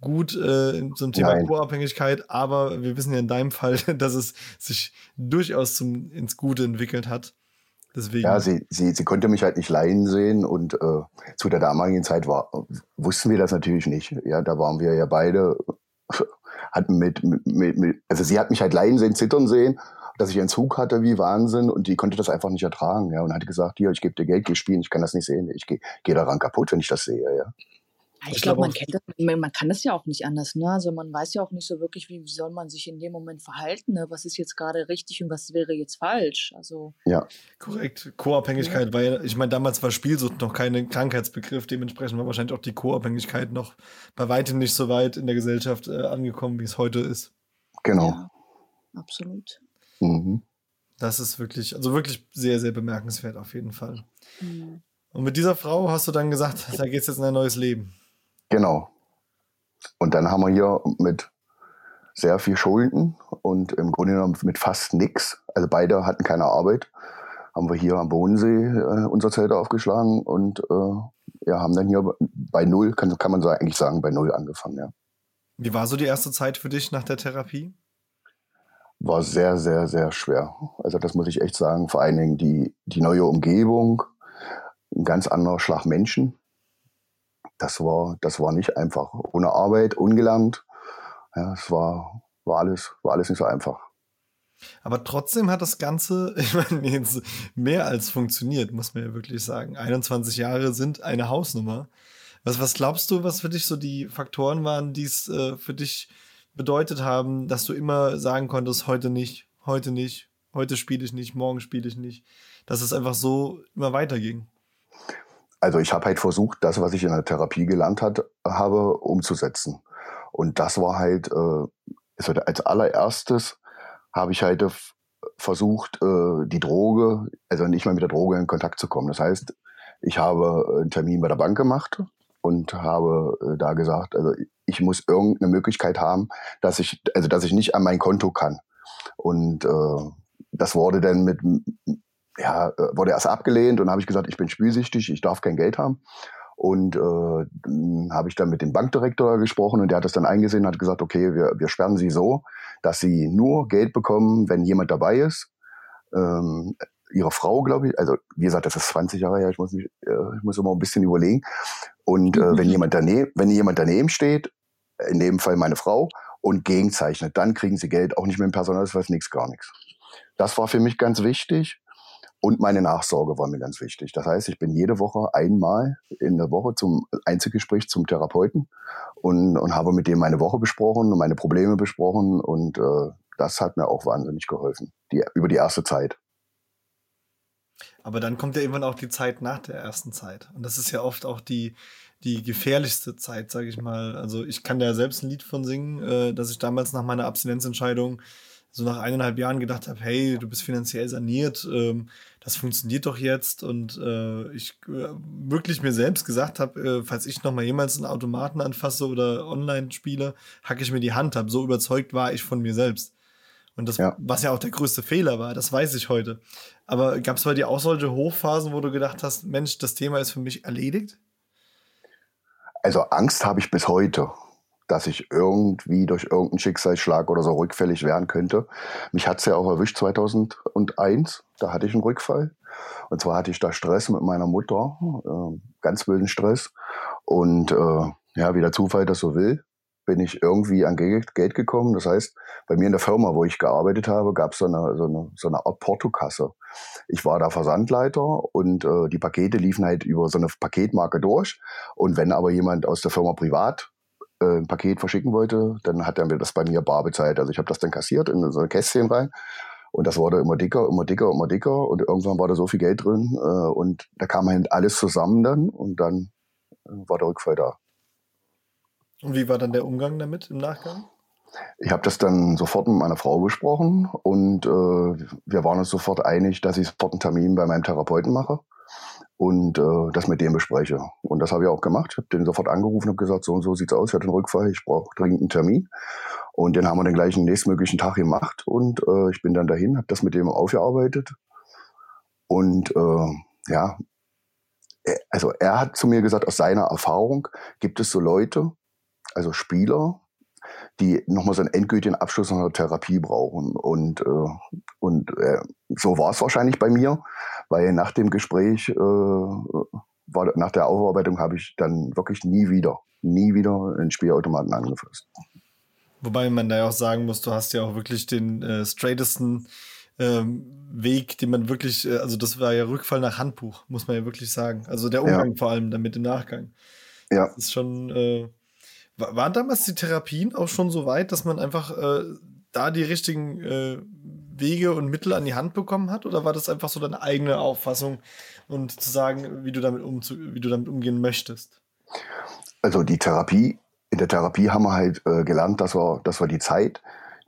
gut äh, zum Thema Nein. Co-Abhängigkeit, aber wir wissen ja in deinem Fall, *laughs* dass es sich durchaus zum, ins Gute entwickelt hat. Deswegen. Ja, sie, sie, sie konnte mich halt nicht leiden sehen und äh, zu der damaligen Zeit war, wussten wir das natürlich nicht. Ja, da waren wir ja beide, *laughs* hatten mit, mit, mit, also sie hat mich halt leiden sehen, zittern sehen, dass ich einen Zug hatte wie Wahnsinn und die konnte das einfach nicht ertragen. Ja, und hat gesagt, hier, ich gebe dir Geld, geh spielen, ich kann das nicht sehen, ich gehe geh daran kaputt, wenn ich das sehe. Ja. Ich, ich glaube, man kennt das, man kann das ja auch nicht anders, ne? Also man weiß ja auch nicht so wirklich, wie soll man sich in dem Moment verhalten, ne? Was ist jetzt gerade richtig und was wäre jetzt falsch? Also. Ja. Korrekt. Co-Abhängigkeit, ja. weil, ich meine, damals war Spielsucht noch kein Krankheitsbegriff, dementsprechend war wahrscheinlich auch die Co-Abhängigkeit noch bei weitem nicht so weit in der Gesellschaft äh, angekommen, wie es heute ist. Genau. Ja, absolut. Mhm. Das ist wirklich, also wirklich sehr, sehr bemerkenswert auf jeden Fall. Mhm. Und mit dieser Frau hast du dann gesagt, da geht es jetzt in ein neues Leben. Genau. Und dann haben wir hier mit sehr viel Schulden und im Grunde genommen mit fast nichts. Also beide hatten keine Arbeit. Haben wir hier am Bodensee äh, unser Zelt aufgeschlagen und äh, ja, haben dann hier bei Null, kann, kann man so eigentlich sagen, bei Null angefangen, ja. Wie war so die erste Zeit für dich nach der Therapie? War sehr, sehr, sehr schwer. Also das muss ich echt sagen. Vor allen Dingen die, die neue Umgebung, ein ganz anderer Schlag Menschen das war, das war nicht einfach. Ohne Arbeit, ungelernt. Ja, es war, war alles, war alles nicht so einfach. Aber trotzdem hat das Ganze, *laughs* ich meine, jetzt mehr als funktioniert, muss man ja wirklich sagen. 21 Jahre sind eine Hausnummer. Was, was glaubst du, was für dich so die Faktoren waren, die es äh, für dich bedeutet haben, dass du immer sagen konntest, heute nicht, heute nicht, heute spiele ich nicht, morgen spiele ich nicht, dass es einfach so immer weiterging? Also ich habe halt versucht, das, was ich in der Therapie gelernt hat, habe, umzusetzen. Und das war halt, äh, als allererstes habe ich halt versucht, äh, die Droge, also nicht mal mit der Droge in Kontakt zu kommen. Das heißt, ich habe einen Termin bei der Bank gemacht und habe äh, da gesagt, also ich muss irgendeine Möglichkeit haben, dass ich, also dass ich nicht an mein Konto kann. Und äh, das wurde dann mit, ja, äh, wurde erst abgelehnt und habe ich gesagt, ich bin spielsüchtig, ich darf kein Geld haben. Und äh, dann habe ich dann mit dem Bankdirektor gesprochen und der hat das dann eingesehen und hat gesagt, okay, wir, wir sperren sie so, dass sie nur Geld bekommen, wenn jemand dabei ist. Ähm, ihre Frau, glaube ich, also wie gesagt, das ist 20 Jahre her, ich muss, mich, äh, ich muss immer ein bisschen überlegen. Und äh, wenn, jemand daneben, wenn jemand daneben steht, in dem Fall meine Frau, und gegenzeichnet, dann kriegen sie Geld, auch nicht mit dem Personalausweis, nichts, gar nichts. Das war für mich ganz wichtig. Und meine Nachsorge war mir ganz wichtig. Das heißt, ich bin jede Woche einmal in der Woche zum Einzelgespräch zum Therapeuten und, und habe mit dem meine Woche besprochen und meine Probleme besprochen. Und äh, das hat mir auch wahnsinnig geholfen, die, über die erste Zeit. Aber dann kommt ja irgendwann auch die Zeit nach der ersten Zeit. Und das ist ja oft auch die, die gefährlichste Zeit, sage ich mal. Also ich kann da selbst ein Lied von singen, äh, dass ich damals nach meiner Abstinenzentscheidung so nach eineinhalb Jahren gedacht habe, hey, du bist finanziell saniert, ähm, das funktioniert doch jetzt und äh, ich äh, wirklich mir selbst gesagt habe, äh, falls ich noch mal jemals einen Automaten anfasse oder online spiele, hacke ich mir die Hand ab. So überzeugt war ich von mir selbst. Und das, ja. was ja auch der größte Fehler war, das weiß ich heute. Aber gab es bei dir auch solche Hochphasen, wo du gedacht hast, Mensch, das Thema ist für mich erledigt? Also Angst habe ich bis heute dass ich irgendwie durch irgendeinen Schicksalsschlag oder so rückfällig werden könnte. Mich hat es ja auch erwischt 2001, da hatte ich einen Rückfall. Und zwar hatte ich da Stress mit meiner Mutter, äh, ganz wilden Stress. Und äh, ja, wie der Zufall das so will, bin ich irgendwie an Geld gekommen. Das heißt, bei mir in der Firma, wo ich gearbeitet habe, gab es so eine, so, eine, so eine Art Portokasse. Ich war da Versandleiter und äh, die Pakete liefen halt über so eine Paketmarke durch. Und wenn aber jemand aus der Firma privat äh, ein Paket verschicken wollte, dann hat er mir das bei mir bar bezahlt. Also ich habe das dann kassiert in so ein Kästchen rein. Und das wurde immer dicker, immer dicker, immer dicker. Und irgendwann war da so viel Geld drin. Äh, und da kam halt alles zusammen dann. Und dann äh, war der Rückfall da. Und wie war dann der Umgang damit im Nachgang? Ich habe das dann sofort mit meiner Frau besprochen und äh, wir waren uns sofort einig, dass ich sofort einen Termin bei meinem Therapeuten mache und äh, das mit dem bespreche. Und das habe ich auch gemacht. Ich habe den sofort angerufen und gesagt, so und so sieht's aus, ich hatte einen Rückfall, ich brauche dringend einen Termin. Und den haben wir den gleichen nächstmöglichen Tag gemacht und äh, ich bin dann dahin, habe das mit dem aufgearbeitet. Und äh, ja, also er hat zu mir gesagt, aus seiner Erfahrung gibt es so Leute, also Spieler, die nochmal so einen endgültigen Abschluss einer Therapie brauchen. Und, äh, und äh, so war es wahrscheinlich bei mir, weil nach dem Gespräch, äh, war, nach der Aufarbeitung habe ich dann wirklich nie wieder, nie wieder einen Spielautomaten angefasst. Wobei man da ja auch sagen muss, du hast ja auch wirklich den äh, straightesten ähm, Weg, den man wirklich, äh, also das war ja Rückfall nach Handbuch, muss man ja wirklich sagen. Also der Umgang ja. vor allem damit im Nachgang. Ja. Das ist schon, äh, waren damals die Therapien auch schon so weit, dass man einfach äh, da die richtigen äh, Wege und Mittel an die Hand bekommen hat? Oder war das einfach so deine eigene Auffassung und zu sagen, wie du damit, umzu wie du damit umgehen möchtest? Also die Therapie, in der Therapie haben wir halt äh, gelernt, dass wir, dass wir die Zeit,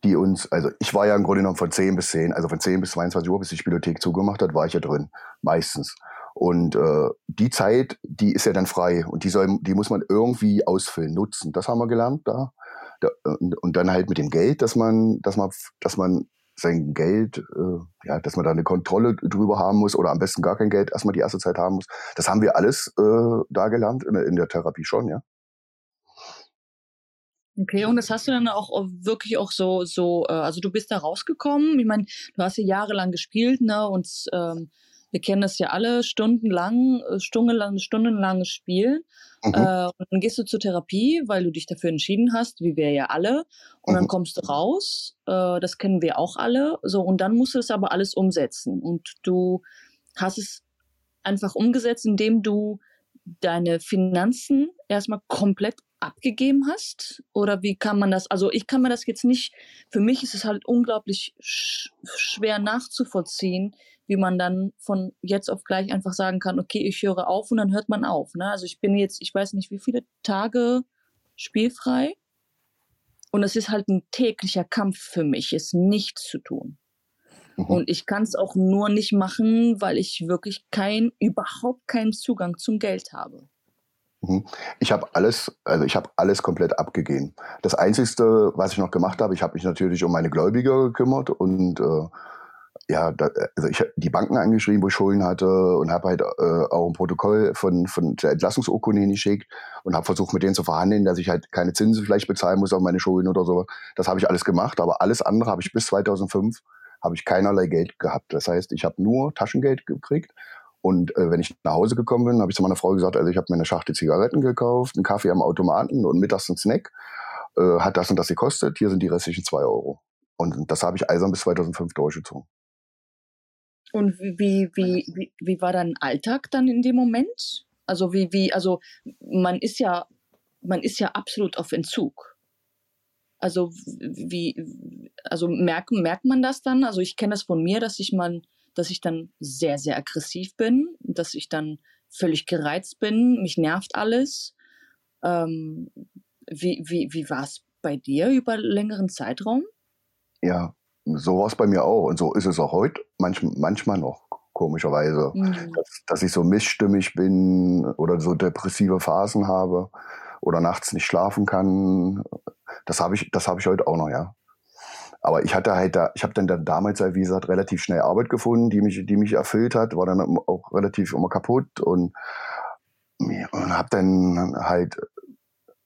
die uns, also ich war ja im Grunde genommen von 10 bis 10, also von 10 bis 22 Uhr, bis die Bibliothek zugemacht hat, war ich ja drin, meistens. Und äh, die Zeit, die ist ja dann frei und die soll, die muss man irgendwie ausfüllen, nutzen. Das haben wir gelernt da. da und, und, dann halt mit dem Geld, dass man, dass man, dass man sein Geld, äh, ja, dass man da eine Kontrolle drüber haben muss oder am besten gar kein Geld erstmal die erste Zeit haben muss. Das haben wir alles äh, da gelernt in, in der Therapie schon, ja. Okay, und das hast du dann auch wirklich auch so, so, äh, also du bist da rausgekommen. Ich meine, du hast ja jahrelang gespielt, ne? Und ähm, Wir kennen das ja alle stundenlang, äh, stundenlang, stundenlanges Spiel. Mhm. Äh, und dann gehst du zur Therapie, weil du dich dafür entschieden hast, wie wir ja alle. Und mhm. dann kommst du raus. Äh, das kennen wir auch alle. So, und dann musst du es aber alles umsetzen. Und du hast es einfach umgesetzt, indem du deine Finanzen erstmal komplett abgegeben hast? Oder wie kann man das? Also ich kann mir das jetzt nicht, für mich ist es halt unglaublich sch schwer nachzuvollziehen, wie man dann von jetzt auf gleich einfach sagen kann, okay, ich höre auf und dann hört man auf. Ne? Also ich bin jetzt, ich weiß nicht, wie viele Tage spielfrei. Und es ist halt ein täglicher Kampf für mich, es nichts zu tun. Mhm. Und ich kann es auch nur nicht machen, weil ich wirklich kein, überhaupt keinen Zugang zum Geld habe. Mhm. Ich habe alles, also ich habe alles komplett abgegeben. Das Einzige, was ich noch gemacht habe, ich habe mich natürlich um meine Gläubiger gekümmert und äh, ja, da, also ich habe die Banken angeschrieben, wo ich Schulden hatte und habe halt äh, auch ein Protokoll von, von der Entlassungsurkunde hingeschickt und habe versucht, mit denen zu verhandeln, dass ich halt keine Zinsen vielleicht bezahlen muss auf meine Schulden oder so. Das habe ich alles gemacht, aber alles andere habe ich bis 2005 habe ich keinerlei Geld gehabt. Das heißt, ich habe nur Taschengeld gekriegt. Und äh, wenn ich nach Hause gekommen bin, habe ich zu meiner Frau gesagt, also ich habe mir eine Schachtel Zigaretten gekauft, einen Kaffee am Automaten und mittags einen Snack. Äh, hat das und das gekostet. Hier sind die restlichen zwei Euro. Und das habe ich eisern bis 2005 durchgezogen. Und wie, wie, wie, wie war dein Alltag dann in dem Moment? Also wie, wie, also man ist ja, man ist ja absolut auf Entzug. Also wie, also merkt, merkt man das dann? Also ich kenne das von mir, dass ich man, dass ich dann sehr, sehr aggressiv bin, dass ich dann völlig gereizt bin, mich nervt alles. Ähm, wie wie, wie war es bei dir über längeren Zeitraum? Ja, so war es bei mir auch und so ist es auch heute manch, manchmal noch komischerweise, mhm. dass, dass, ich so missstimmig bin oder so depressive Phasen habe oder nachts nicht schlafen kann. Das habe ich, das habe ich heute auch noch, ja. Aber ich hatte halt da, ich habe dann, dann damals halt, wie gesagt, relativ schnell Arbeit gefunden, die mich, die mich erfüllt hat, war dann auch relativ immer kaputt und, und habe dann halt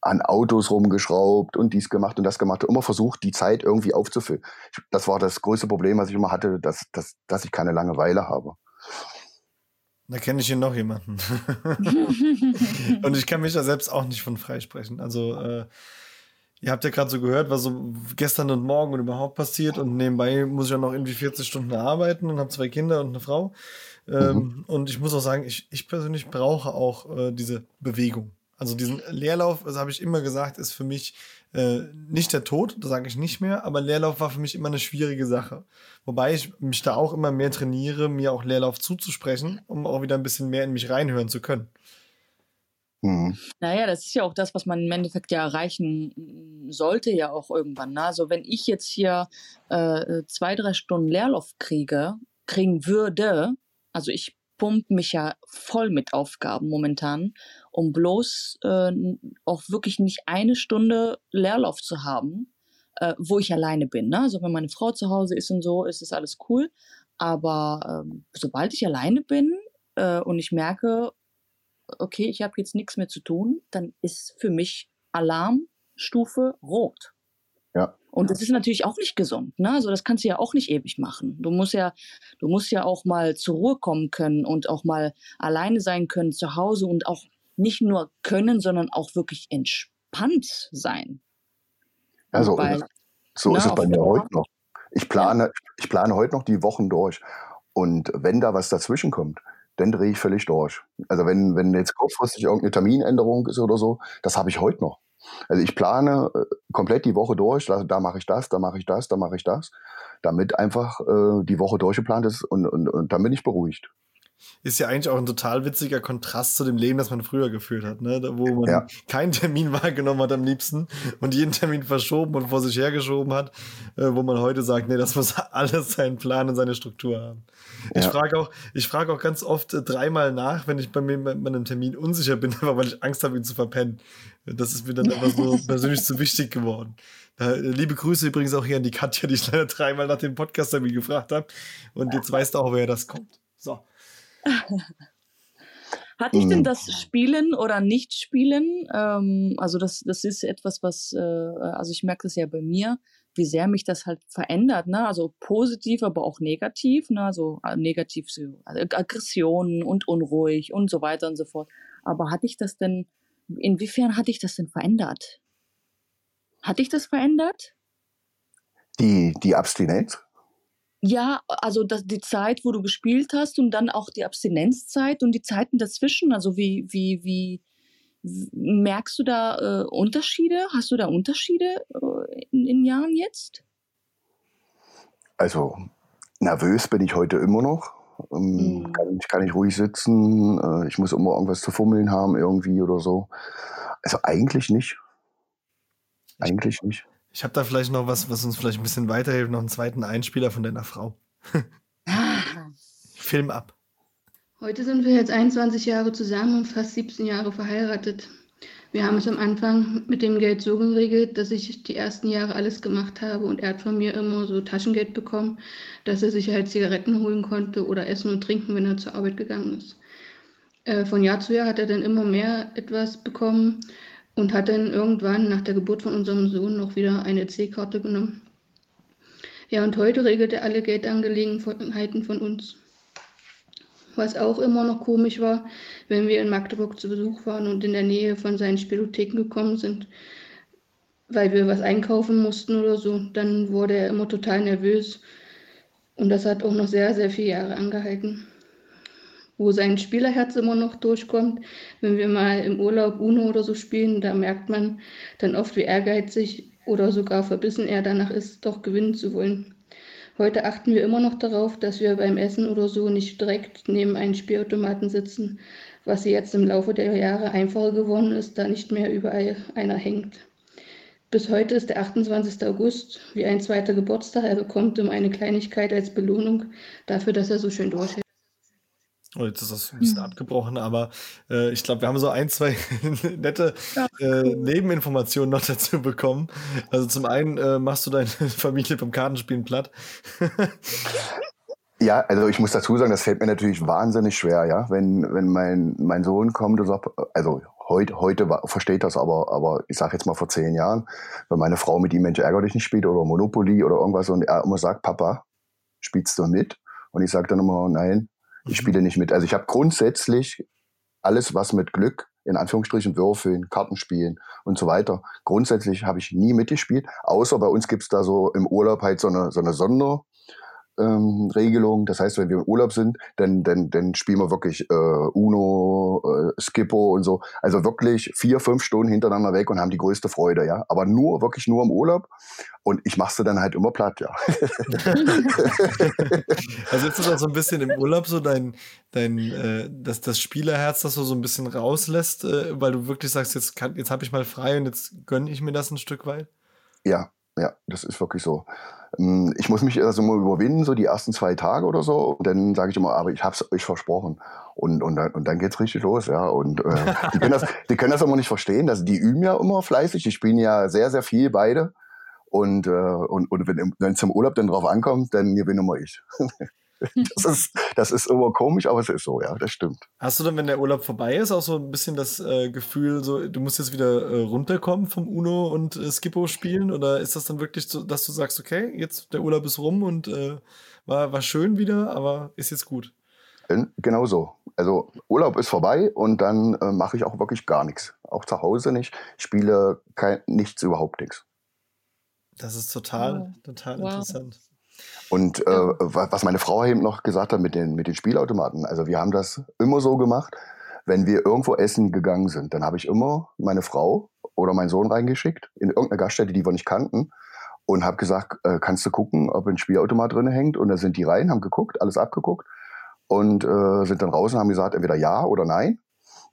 an Autos rumgeschraubt und dies gemacht und das gemacht und immer versucht, die Zeit irgendwie aufzufüllen. Das war das größte Problem, was ich immer hatte, dass, dass, dass ich keine Langeweile habe. Da kenne ich hier noch jemanden. *laughs* und ich kann mich da selbst auch nicht von freisprechen. Also, äh, ihr habt ja gerade so gehört, was so gestern und morgen und überhaupt passiert. Und nebenbei muss ich ja noch irgendwie 40 Stunden arbeiten und habe zwei Kinder und eine Frau. Ähm, mhm. Und ich muss auch sagen, ich, ich persönlich brauche auch äh, diese Bewegung. Also diesen Leerlauf, das habe ich immer gesagt, ist für mich äh, nicht der Tod, das sage ich nicht mehr, aber Leerlauf war für mich immer eine schwierige Sache. Wobei ich mich da auch immer mehr trainiere, mir auch Leerlauf zuzusprechen, um auch wieder ein bisschen mehr in mich reinhören zu können. Mhm. Naja, das ist ja auch das, was man im Endeffekt ja erreichen sollte, ja auch irgendwann. Ne? Also wenn ich jetzt hier äh, zwei, drei Stunden Leerlauf kriege, kriegen würde, also ich pumpe mich ja voll mit Aufgaben momentan, um bloß äh, auch wirklich nicht eine Stunde Leerlauf zu haben, äh, wo ich alleine bin. Ne? Also wenn meine Frau zu Hause ist und so, ist es alles cool. Aber ähm, sobald ich alleine bin äh, und ich merke, okay, ich habe jetzt nichts mehr zu tun, dann ist für mich Alarmstufe rot. Ja. Und das ist natürlich auch nicht gesund, ne? Also das kannst du ja auch nicht ewig machen. Du musst ja, du musst ja auch mal zur Ruhe kommen können und auch mal alleine sein können zu Hause und auch nicht nur können, sondern auch wirklich entspannt sein. Also Weil, so ist ne, es bei mir heute noch. Ich plane, ja. ich plane heute noch die Wochen durch. Und wenn da was dazwischen kommt, dann drehe ich völlig durch. Also wenn, wenn jetzt kurzfristig irgendeine Terminänderung ist oder so, das habe ich heute noch. Also ich plane äh, komplett die Woche durch, da, da mache ich das, da mache ich das, da mache ich das, damit einfach äh, die Woche durchgeplant ist und, und, und dann bin ich beruhigt. Ist ja eigentlich auch ein total witziger Kontrast zu dem Leben, das man früher geführt hat, ne? wo man ja. keinen Termin *laughs* wahrgenommen hat am liebsten und jeden Termin verschoben und vor sich hergeschoben hat, äh, wo man heute sagt, nee, das muss *laughs* alles seinen Plan und seine Struktur haben. Ja. Ich frage auch, ich frage auch ganz oft äh, dreimal nach, wenn ich bei mir bei meinem Termin unsicher bin, *laughs* aber weil ich Angst habe, ihn zu verpennen. Das ist mir dann einfach so persönlich zu wichtig geworden. Äh, liebe Grüße übrigens auch hier an die Katja, die ich leider dreimal nach dem Podcast-Termin gefragt habe. Und jetzt weißt du auch, wer das kommt. So. *laughs* Hat dich denn hm. das Spielen oder Nicht-Spielen, ähm, also das, das ist etwas, was, äh, also ich merke das ja bei mir, wie sehr mich das halt verändert, ne? Also positiv, aber auch negativ, ne? Also äh, negativ, so also Aggressionen und unruhig und so weiter und so fort. Aber hatte ich das denn, inwiefern hatte ich das denn verändert? Hatte ich das verändert? Die, die Abstinenz? Ja, also das, die Zeit, wo du gespielt hast und dann auch die Abstinenzzeit und die Zeiten dazwischen. Also wie, wie, wie, merkst du da äh, Unterschiede? Hast du da Unterschiede äh, in, in Jahren jetzt? Also nervös bin ich heute immer noch. Ähm, mm. kann, ich kann nicht ruhig sitzen. Äh, ich muss immer irgendwas zu fummeln haben irgendwie oder so. Also eigentlich nicht. Eigentlich nicht. Ich habe da vielleicht noch was, was uns vielleicht ein bisschen weiterhilft, noch einen zweiten Einspieler von deiner Frau. Film ab. Heute sind wir jetzt 21 Jahre zusammen und fast 17 Jahre verheiratet. Wir haben es am Anfang mit dem Geld so geregelt, dass ich die ersten Jahre alles gemacht habe und er hat von mir immer so Taschengeld bekommen, dass er sich halt Zigaretten holen konnte oder essen und trinken, wenn er zur Arbeit gegangen ist. Äh, von Jahr zu Jahr hat er dann immer mehr etwas bekommen und hat dann irgendwann nach der Geburt von unserem Sohn noch wieder eine C-Karte genommen. Ja, und heute regelt er alle Geldangelegenheiten von uns. Was auch immer noch komisch war, wenn wir in Magdeburg zu Besuch waren und in der Nähe von seinen Spielotheken gekommen sind, weil wir was einkaufen mussten oder so, dann wurde er immer total nervös. Und das hat auch noch sehr, sehr viele Jahre angehalten wo sein Spielerherz immer noch durchkommt. Wenn wir mal im Urlaub Uno oder so spielen, da merkt man dann oft, wie ehrgeizig oder sogar verbissen er danach ist, doch gewinnen zu wollen. Heute achten wir immer noch darauf, dass wir beim Essen oder so nicht direkt neben einem Spielautomaten sitzen, was jetzt im Laufe der Jahre einfacher geworden ist, da nicht mehr überall einer hängt. Bis heute ist der 28. August wie ein zweiter Geburtstag. Er bekommt immer eine Kleinigkeit als Belohnung dafür, dass er so schön durchhält. Oh, jetzt ist das ein bisschen mhm. abgebrochen, aber äh, ich glaube, wir haben so ein, zwei *laughs* nette äh, Nebeninformationen noch dazu bekommen. Also zum einen äh, machst du deine *laughs* Familie beim Kartenspielen platt. *laughs* ja, also ich muss dazu sagen, das fällt mir natürlich wahnsinnig schwer, ja. Wenn, wenn mein, mein Sohn kommt und sagt, also heute, heute versteht das aber, aber ich sage jetzt mal vor zehn Jahren, wenn meine Frau mit ihm Mensch ärger dich nicht spielt oder Monopoly oder irgendwas und er immer sagt, Papa, spielst du mit? Und ich sage dann immer, nein, ich spiele nicht mit. Also ich habe grundsätzlich alles, was mit Glück, in Anführungsstrichen Würfeln, Kartenspielen und so weiter, grundsätzlich habe ich nie mitgespielt. Außer bei uns gibt es da so im Urlaub halt so eine, so eine Sonder, ähm, Regelung. Das heißt, wenn wir im Urlaub sind, dann, dann, dann spielen wir wirklich äh, Uno, äh, Skippo und so. Also wirklich vier, fünf Stunden hintereinander weg und haben die größte Freude, ja. Aber nur, wirklich nur im Urlaub. Und ich mache sie dann halt immer platt, ja. *laughs* also ist das auch so ein bisschen im Urlaub so dein, dein äh, das, das Spielerherz, das du so ein bisschen rauslässt, äh, weil du wirklich sagst, jetzt, kann, jetzt habe ich mal frei und jetzt gönne ich mir das ein Stück weit? Ja, ja, das ist wirklich so. Ähm, ich muss mich also immer überwinden, so die ersten zwei Tage oder so. Und dann sage ich immer, aber ich habe es euch versprochen. Und, und, dann, und dann geht's richtig los, ja. Und äh, *laughs* die, können das, die können das immer nicht verstehen. dass die üben ja immer fleißig. Die spielen ja sehr, sehr viel beide. Und, äh, und, und wenn es zum Urlaub dann drauf ankommt, dann gewinne immer ich. *laughs* *laughs* Das ist, das ist immer komisch, aber es ist so, ja, das stimmt. Hast du dann, wenn der Urlaub vorbei ist, auch so ein bisschen das äh, Gefühl, so, du musst jetzt wieder äh, runterkommen vom Uno und äh, Skippo spielen? Oder ist das dann wirklich so, dass du sagst, okay, jetzt der Urlaub ist rum und äh, war, war schön wieder, aber ist jetzt gut? Genau so. Also Urlaub ist vorbei und dann äh, mache ich auch wirklich gar nichts. Auch zu Hause nicht. Ich spiele kein, nichts, überhaupt nichts. Das ist total, total wow. interessant. Und äh, was meine Frau eben noch gesagt hat mit den, mit den Spielautomaten, also wir haben das immer so gemacht, wenn wir irgendwo essen gegangen sind, dann habe ich immer meine Frau oder meinen Sohn reingeschickt in irgendeine Gaststätte, die wir nicht kannten und habe gesagt, äh, kannst du gucken, ob ein Spielautomat drin hängt? Und da sind die rein, haben geguckt, alles abgeguckt und äh, sind dann raus und haben gesagt, entweder ja oder nein.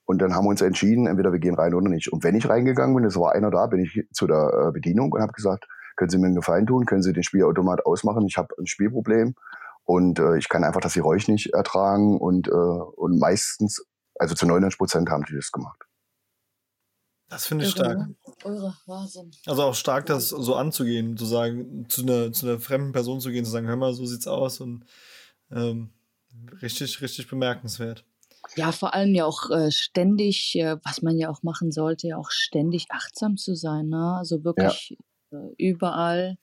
Und dann haben wir uns entschieden, entweder wir gehen rein oder nicht. Und wenn ich reingegangen bin, es war einer da, bin ich zu der äh, Bedienung und habe gesagt, können Sie mir einen Gefallen tun? Können Sie den Spielautomat ausmachen? Ich habe ein Spielproblem und äh, ich kann einfach das Geräusch nicht ertragen und, äh, und meistens, also zu 99 Prozent haben die das gemacht. Das finde ich stark. Eure Wahnsinn. Also auch stark, das so anzugehen, zu sagen, zu einer, zu einer fremden Person zu gehen, zu sagen, hör mal, so sieht's aus und ähm, richtig, richtig bemerkenswert. Ja, vor allem ja auch äh, ständig, äh, was man ja auch machen sollte, ja auch ständig achtsam zu sein, ne? Also wirklich ja. Überall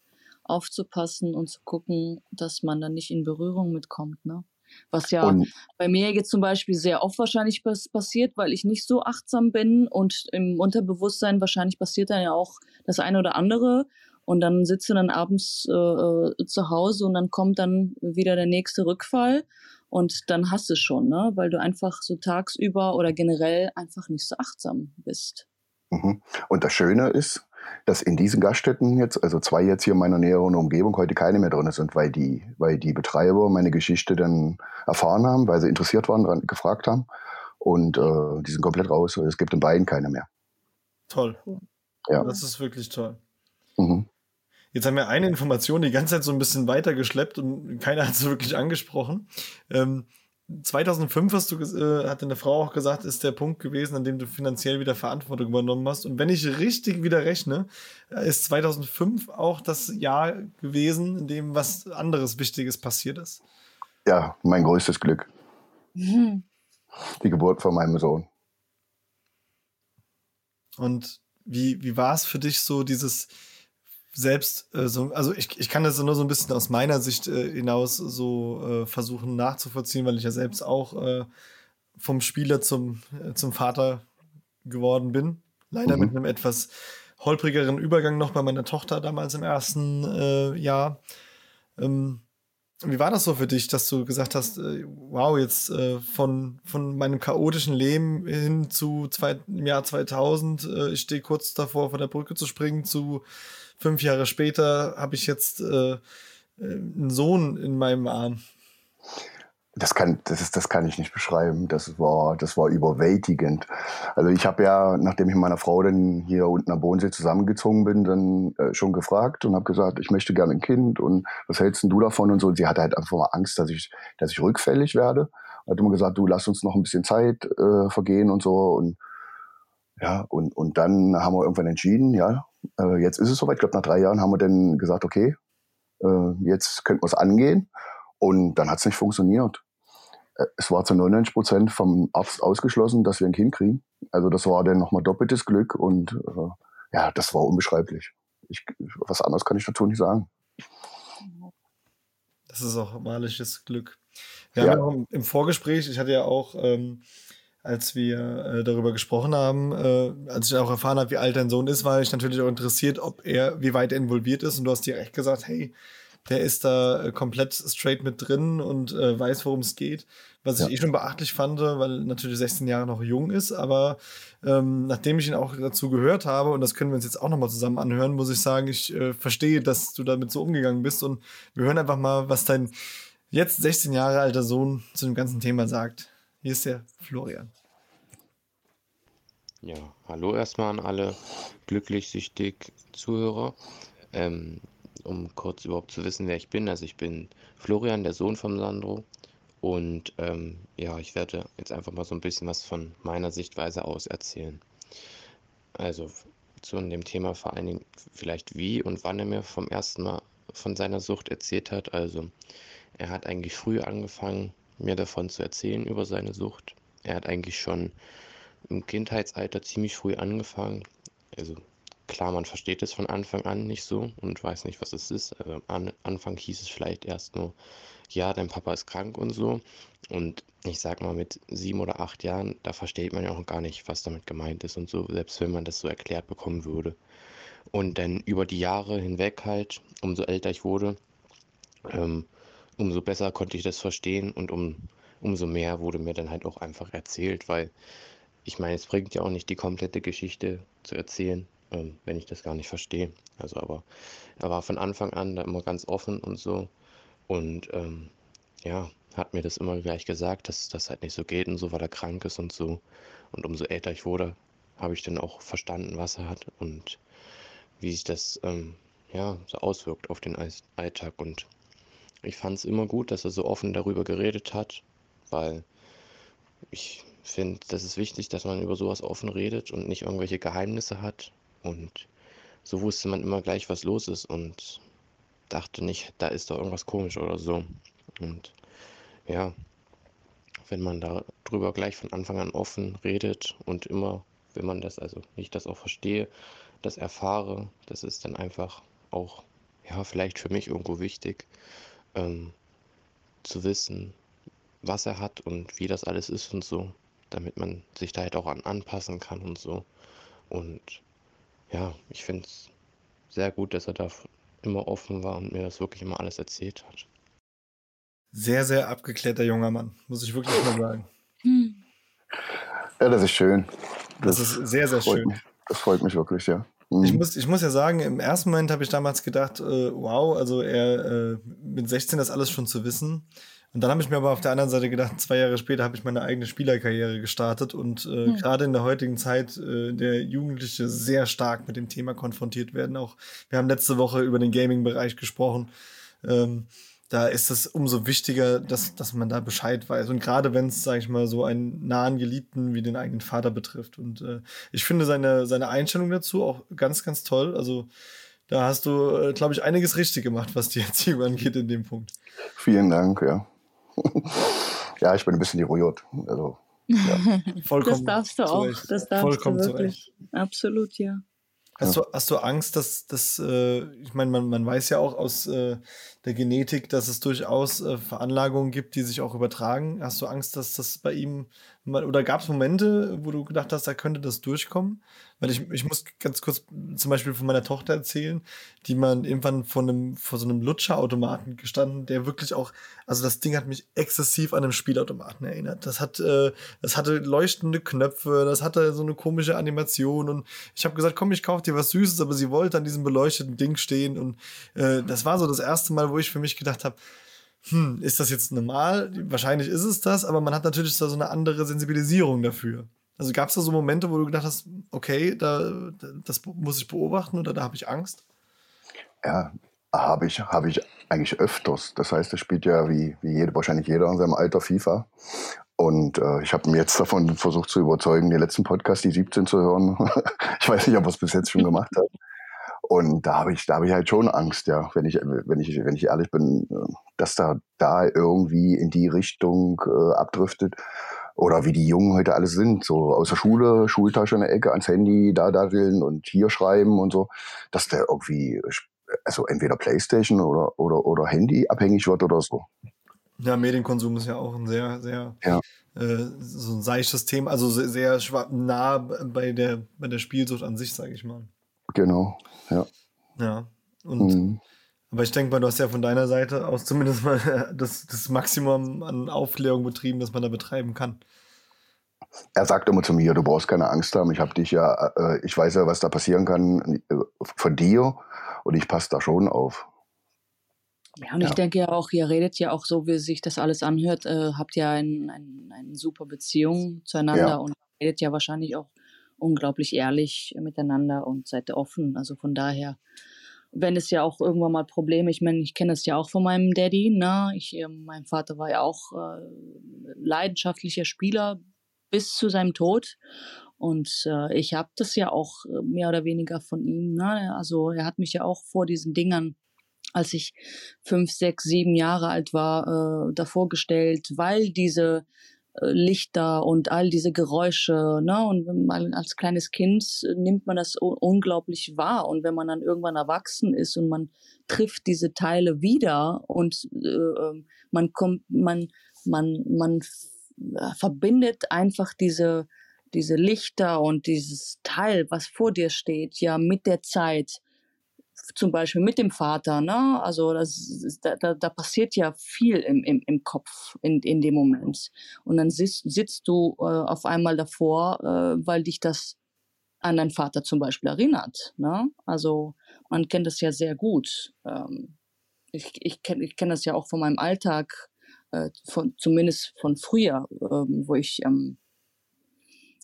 aufzupassen und zu gucken, dass man dann nicht in Berührung mitkommt, ne? Was ja Und bei mir jetzt zum Beispiel sehr oft wahrscheinlich pass passiert, weil ich nicht so achtsam bin und im Unterbewusstsein wahrscheinlich passiert dann ja auch das eine oder andere. Und dann sitzt du dann abends äh, äh, zu Hause und dann kommt dann wieder der nächste Rückfall und dann hast du es schon, ne? Weil du einfach so tagsüber oder generell einfach nicht so achtsam bist. Mhm. Und das Schöne ist, dass in diesen Gaststätten jetzt, also zwei jetzt hier in meiner näheren Umgebung, heute keine mehr drin sind, weil die, weil die Betreiber meine Geschichte dann erfahren haben, weil sie interessiert waren, dran, gefragt haben. Und äh, die sind komplett raus. Es gibt in beiden keine mehr. Toll. Ja. Das ist wirklich toll. Mhm. Jetzt haben wir eine Information die ganze Zeit so ein bisschen weitergeschleppt und keiner hat es wirklich angesprochen. Ähm, 2005 hast du, äh, hat deine Frau auch gesagt, ist der Punkt gewesen, an dem du finanziell wieder Verantwortung übernommen hast. Und wenn ich richtig wieder rechne, äh, ist 2005 auch das Jahr gewesen, in dem was anderes Wichtiges passiert ist. Ja, mein größtes Glück. Mhm. Die Geburt von meinem Sohn. Und wie, wie war es für dich so, dieses selbst, äh, so, also ich, ich kann das nur so ein bisschen aus meiner Sicht äh, hinaus so äh, versuchen nachzuvollziehen, weil ich ja selbst auch äh, vom Spieler zum, äh, zum Vater geworden bin. Leider Mhm. mit einem etwas holprigeren Übergang noch bei meiner Tochter damals im ersten äh, Jahr. Ähm, wie war das so für dich, dass du gesagt hast, wow, jetzt von, von meinem chaotischen Leben hin zu zwei, im Jahr 2000, äh, ich stehe kurz davor, von der Brücke zu springen, zu fünf Jahre später habe ich jetzt äh, äh, einen Sohn in meinem Arm. Das kann, das ist, das kann ich nicht beschreiben. Das war, das war überwältigend. Also ich habe ja, nachdem ich mit meiner Frau dann hier unten am Bodensee zusammengezogen bin, dann äh, schon gefragt und habe gesagt, ich möchte gerne ein Kind und was hältst du davon und so. Und sie hatte halt einfach mal Angst, dass ich, dass ich rückfällig werde. Hat immer gesagt, du lass uns noch ein bisschen Zeit äh, vergehen und so und ja und und dann haben wir irgendwann entschieden, ja, äh, jetzt ist es soweit. Ich glaube nach drei Jahren haben wir dann gesagt, okay, äh, jetzt könnten wir es angehen. Und dann hat es nicht funktioniert. Äh, Es war zu 99 Prozent vom Arzt ausgeschlossen, dass wir ein Kind kriegen. Also das war dann nochmal doppeltes Glück und äh, ja, das war unbeschreiblich. Ich, was anderes kann ich dazu nicht sagen. Das ist auch wahrliches Glück. Wir Ja. haben ja auch im, im Vorgespräch, ich hatte ja auch, ähm, als wir äh, darüber gesprochen haben, äh, als ich auch erfahren habe, wie alt dein Sohn ist, war ich natürlich auch interessiert, ob er, wie weit er involviert ist. Und du hast direkt gesagt, hey, der ist da äh, komplett straight mit drin und äh, weiß, worum es geht. Was ich Ja. eh schon beachtlich fand, weil natürlich 16 Jahre noch jung ist, aber ähm, nachdem ich ihn auch dazu gehört habe, und das können wir uns jetzt auch nochmal zusammen anhören, muss ich sagen, ich äh, verstehe, dass du damit so umgegangen bist. Und wir hören einfach mal, was dein jetzt 16 Jahre alter Sohn zu dem ganzen Thema sagt. Hier ist der Florian. Ja, hallo erstmal an alle glücklich-süchtig Zuhörer. Ähm, um kurz überhaupt zu wissen, wer ich bin. Also ich bin Florian, der Sohn von Sandro. Und ähm, ja, ich werde jetzt einfach mal so ein bisschen was von meiner Sichtweise aus erzählen. Also zu dem Thema vor allen Dingen vielleicht wie und wann er mir vom ersten Mal von seiner Sucht erzählt hat. Also er hat eigentlich früh angefangen, mir davon zu erzählen über seine Sucht. Er hat eigentlich schon im Kindheitsalter ziemlich früh angefangen. Also klar, man versteht es von Anfang an nicht so und weiß nicht, was es ist. Also am An Anfang hieß es vielleicht erst nur, ja, dein Papa ist krank und so. Und ich sag mal, mit sieben oder acht Jahren, da versteht man ja auch gar nicht, was damit gemeint ist und so, selbst wenn man das so erklärt bekommen würde. Und dann über die Jahre hinweg halt, umso älter ich wurde, ähm, umso besser konnte ich das verstehen und um, umso mehr wurde mir dann halt auch einfach erzählt, weil ich meine, es bringt ja auch nicht die komplette Geschichte zu erzählen, ähm, wenn ich das gar nicht verstehe. Also aber er war von Anfang an da immer ganz offen und so und ähm, ja, hat mir das immer gleich gesagt, dass das halt nicht so geht und so, weil er krank ist und so. Und umso älter ich wurde, habe ich dann auch verstanden, was er hat und wie sich das ähm, ja so auswirkt auf den Alltag. Und ich fand es immer gut, dass er so offen darüber geredet hat, weil ich finde, das ist wichtig, dass man über sowas offen redet und nicht irgendwelche Geheimnisse hat. Und so wusste man immer gleich, was los ist und dachte nicht, da ist doch irgendwas komisch oder so. Und ja, wenn man darüber gleich von Anfang an offen redet und immer, wenn man das, also ich das auch verstehe, das erfahre, das ist dann einfach auch ja, vielleicht für mich irgendwo wichtig, ähm, zu wissen, was er hat und wie das alles ist und so, damit man sich da halt auch an anpassen kann und so. Und ja, ich finde es sehr gut, dass er da immer offen war und mir das wirklich immer alles erzählt hat. Sehr, sehr abgeklärter junger Mann, muss ich wirklich mal sagen. Hm. Ja, das ist schön. Das, das ist sehr, sehr schön. Mich, das freut mich wirklich, ja. Mhm. Ich, muss, ich muss ja sagen, im ersten Moment habe ich damals gedacht, äh, wow, also er äh, mit 16 das alles schon zu wissen. Und dann habe ich mir aber auf der anderen Seite gedacht, zwei Jahre später habe ich meine eigene Spielerkarriere gestartet und äh, mhm. gerade in der heutigen Zeit äh, der Jugendliche sehr stark mit dem Thema konfrontiert werden. Auch wir haben letzte Woche über den Gaming-Bereich gesprochen. Ähm, da ist es umso wichtiger, dass, dass man da Bescheid weiß. Und gerade wenn es, sage ich mal, so einen nahen Geliebten wie den eigenen Vater betrifft. Und äh, ich finde seine, seine Einstellung dazu auch ganz, ganz toll. Also da hast du, äh, glaube ich, einiges richtig gemacht, was die *laughs* Erziehung angeht in dem Punkt. Vielen Dank, ja. *laughs* ja, ich bin ein bisschen eruiert. Also, ja. *laughs* Vollkommen. Das darfst du auch. Das darfst Vollkommen du wirklich. Absolut, ja. Hast, du, hast du Angst, dass das, äh, ich meine, man, man weiß ja auch aus äh, der Genetik, dass es durchaus äh, Veranlagungen gibt, die sich auch übertragen. Hast du Angst, dass das bei ihm oder gab es Momente, wo du gedacht hast, da könnte das durchkommen? Weil ich, ich muss ganz kurz zum Beispiel von meiner Tochter erzählen, die man irgendwann vor einem, vor so einem Lutscherautomaten gestanden, der wirklich auch, also das Ding hat mich exzessiv an einem Spielautomaten erinnert. Das hat, äh, das hatte leuchtende Knöpfe, das hatte so eine komische Animation und ich habe gesagt, komm, ich kaufe dir was Süßes, aber sie wollte an diesem beleuchteten Ding stehen und äh, das war so das erste Mal, wo ich für mich gedacht habe, hm, ist das jetzt normal? Wahrscheinlich ist es das, aber man hat natürlich da so eine andere Sensibilisierung dafür. Also gab es da so Momente, wo du gedacht hast, okay, da, das muss ich beobachten oder da habe ich Angst? Ja, habe ich, habe ich eigentlich öfters. Das heißt, er spielt ja wie, wie jede, wahrscheinlich jeder in seinem Alter FIFA. Und äh, ich habe mir jetzt davon versucht zu überzeugen, den letzten Podcast, die 17 zu hören. *laughs* ich weiß nicht, ob er es bis jetzt schon gemacht hat. Und da habe ich, da habe ich halt schon Angst, ja, wenn ich, wenn ich, wenn ich ehrlich bin, dass da, da irgendwie in die Richtung äh, abdriftet. Oder wie die Jungen heute alle sind, so aus der Schule, Schultasche in der Ecke, ans Handy, da daddeln und hier schreiben und so, dass der irgendwie, also entweder Playstation oder, oder, oder Handy abhängig wird oder so. Ja, Medienkonsum ist ja auch ein sehr, sehr ja. äh, so ein seichtes Thema, also sehr, sehr nah bei der, bei der Spielsucht an sich, sage ich mal. Genau, ja. Ja. Und mhm. aber ich denke mal, du hast ja von deiner Seite aus zumindest mal *laughs* das, das Maximum an Aufklärung betrieben, das man da betreiben kann. Er sagt immer zu mir, du brauchst keine Angst haben, ich habe dich ja, äh, ich weiß ja, was da passieren kann äh, von dir und ich passe da schon auf. Ja, und ja. ich denke ja auch, ihr redet ja auch so, wie sich das alles anhört, äh, habt ja eine ein, ein super Beziehung zueinander ja. und redet ja wahrscheinlich auch unglaublich ehrlich miteinander und seid offen. Also von daher, wenn es ja auch irgendwann mal Probleme, ich meine, ich kenne es ja auch von meinem Daddy, ne? Ich, äh, mein Vater war ja auch äh, leidenschaftlicher Spieler bis zu seinem Tod. Und äh, ich habe das ja auch äh, mehr oder weniger von ihm. Ne? Also er hat mich ja auch vor diesen Dingern als ich fünf, sechs, sieben Jahre alt war, äh, davor gestellt, weil diese Lichter und all diese Geräusche, ne? Und als kleines Kind nimmt man das unglaublich wahr. Und wenn man dann irgendwann erwachsen ist und man trifft diese Teile wieder und äh, ähm, man kommt, man, man, man verbindet einfach diese, diese Lichter und dieses Teil, was vor dir steht, ja, mit der Zeit zum Beispiel mit dem Vater, ne? Also das, da, da, passiert ja viel im, im, im Kopf in, in dem Moment. Und dann sitzt, sitzt du äh, auf einmal davor, äh, weil dich das an deinen Vater zum Beispiel erinnert. Ne? Also man kennt das ja sehr gut. Ähm, ich ich kenne ich kenn das ja auch von meinem Alltag, äh, von, zumindest von früher, ähm, wo ich ähm,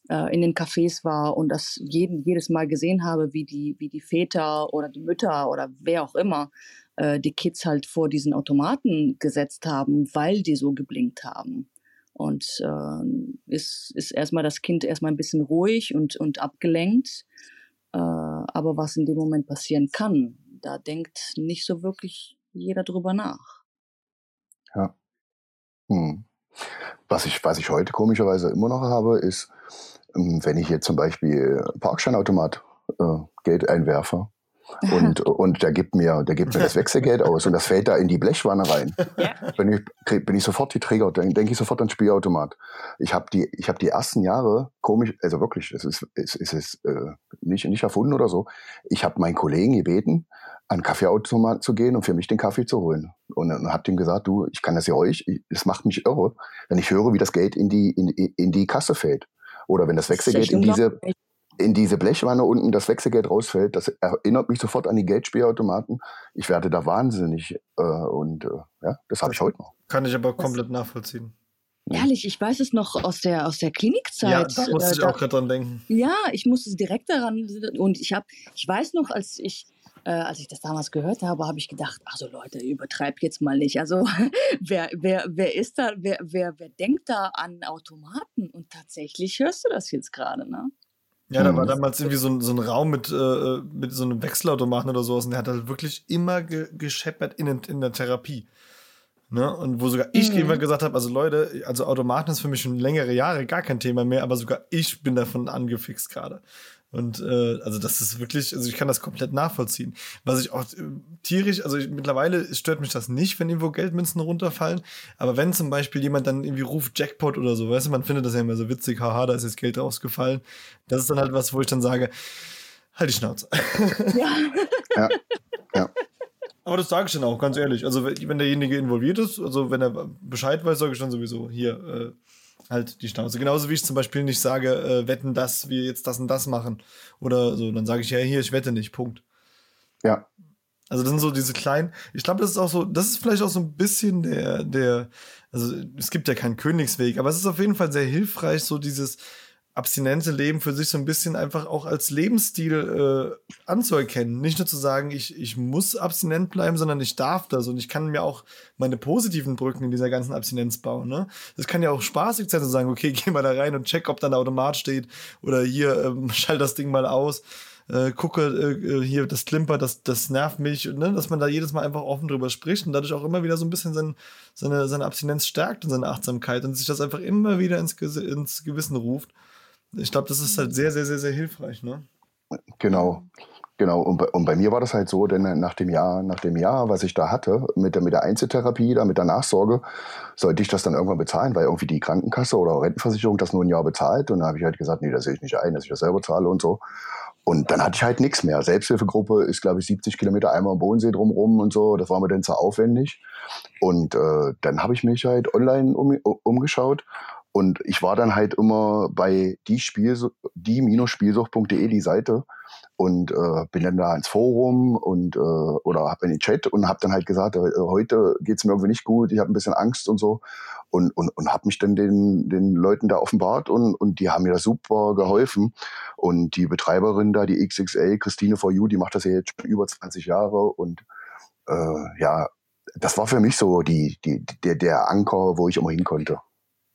äh, in den Cafés war und das jeden, jedes Mal gesehen habe, wie die, wie die Väter oder die Mütter oder wer auch immer äh, die Kids halt vor diesen Automaten gesetzt haben, weil die so geblinkt haben. Und äh, ist, ist erstmal das Kind erstmal ein bisschen ruhig und, und abgelenkt. Äh, aber was in dem Moment passieren kann, da denkt nicht so wirklich jeder drüber nach. Ja. Hm. Was ich, was ich heute komischerweise immer noch habe, ist, wenn ich jetzt zum Beispiel Parkscheinautomat äh, Geld einwerfe, *laughs* Und, und der gibt mir, der gibt mir das *laughs* Wechselgeld aus und das fällt da in die Blechwanne rein. Ja. Bin ich, krieg- bin ich sofort getriggert, dann denke ich sofort an Spielautomat. Ich habe die, ich habe die ersten Jahre komisch, also wirklich, es ist, es ist, ist äh, nicht, nicht erfunden oder so. Ich habe meinen Kollegen gebeten, an Kaffeeautomat zu gehen und für mich den Kaffee zu holen. Und dann habe ihm gesagt, du, ich kann das ja euch, ich- es macht mich irre, wenn ich höre, wie das Geld in die, in, in die Kasse fällt. Oder wenn das Wechselgeld in diese, in diese Blechwanne unten das Wechselgeld rausfällt, das erinnert mich sofort an die Geldspielautomaten. Ich werde da wahnsinnig äh, und äh, ja, das habe ich heute noch. Kann ich aber komplett nachvollziehen. Ehrlich, ich weiß es noch aus der, aus der Klinikzeit. Ja, da musste Äh, ich da- auch gerade dran denken. Ja, ich musste direkt daran und ich habe, ich weiß noch, als ich, äh, als ich das damals gehört habe, habe ich gedacht, also Leute, übertreibt jetzt mal nicht. Also *laughs* wer, wer, wer ist da, wer, wer, wer denkt da an Automaten? Und tatsächlich hörst du das jetzt gerade, ne? Ja, da war damals irgendwie so ein, so ein Raum mit, äh, mit so einem Wechselautomaten oder sowas und der hat halt wirklich immer ge gescheppert in, in der Therapie. Ne? Und wo sogar ich Mhm. immer gesagt habe, also Leute, also Automaten ist für mich schon längere Jahre gar kein Thema mehr, aber sogar ich bin davon angefixt gerade. Und äh, also das ist wirklich, also ich kann das komplett nachvollziehen. Was ich auch äh, tierisch, also ich, mittlerweile stört mich das nicht, wenn irgendwo Geldmünzen runterfallen. Aber wenn zum Beispiel jemand dann irgendwie ruft Jackpot oder so, weißt du, man findet das ja immer so witzig, haha, da ist jetzt Geld rausgefallen. Das ist dann halt was, wo ich dann sage, halt die Schnauze. Ja. Ja, ja. Aber das sage ich dann auch, ganz ehrlich. Also wenn wenn derjenige involviert ist, also wenn er Bescheid weiß, sage ich dann sowieso, hier, äh, halt die Schnauze. Genauso wie ich zum Beispiel nicht sage, äh, wetten, dass wir jetzt das und das machen. Oder so, dann sage ich, ja, hier, ich wette nicht, Punkt. ja. Also das sind so diese kleinen, ich glaube, das ist auch so, das ist vielleicht auch so ein bisschen der, der, also es gibt ja keinen Königsweg, aber es ist auf jeden Fall sehr hilfreich, so dieses abstinente Leben für sich so ein bisschen einfach auch als Lebensstil äh, anzuerkennen. Nicht nur zu sagen, ich, ich muss abstinent bleiben, sondern ich darf das und ich kann mir auch meine positiven Brücken in dieser ganzen Abstinenz bauen. Ne? Das kann ja auch spaßig sein zu sagen, okay, *laughs* geh mal da rein und check, ob da ein Automat steht oder hier, ähm, *laughs* schalt das Ding mal aus äh, gucke, äh, hier, das klimpert, das, das nervt mich, ne? dass man da jedes Mal einfach offen drüber spricht und dadurch auch immer wieder so ein bisschen sein, seine, seine Abstinenz stärkt und seine Achtsamkeit und sich das einfach immer wieder ins, ins Gewissen ruft. Ich glaube, das ist halt sehr, sehr, sehr, sehr hilfreich, ne? Genau. Genau, und bei, und bei mir war das halt so, denn nach dem Jahr, nach dem Jahr, was ich da hatte, mit der, mit der Einzeltherapie, da mit der Nachsorge, sollte ich das dann irgendwann bezahlen, weil irgendwie die Krankenkasse oder Rentenversicherung das nur ein Jahr bezahlt. Und da habe ich halt gesagt, nee, das sehe ich nicht ein, dass ich das selber zahle und so. Und dann hatte ich halt nichts mehr. Selbsthilfegruppe ist, glaube ich, 70 Kilometer einmal am Bodensee drumrum und so. Das war mir dann zu aufwendig. Und äh, dann habe ich mich halt online um, umgeschaut. Und ich war dann halt immer bei die Spielsu- die-spielsucht.de, die Seite, und äh, bin dann da ins Forum und äh, oder hab in den Chat und habe dann halt gesagt, äh, heute geht's mir irgendwie nicht gut, ich habe ein bisschen Angst und so. Und und, und habe mich dann den den Leuten da offenbart und und die haben mir da super geholfen. Und die Betreiberin da, die XXL Christine for You, die macht das ja jetzt schon über 20 Jahre. Und äh, ja, das war für mich so die die der der Anker, wo ich immer hin konnte.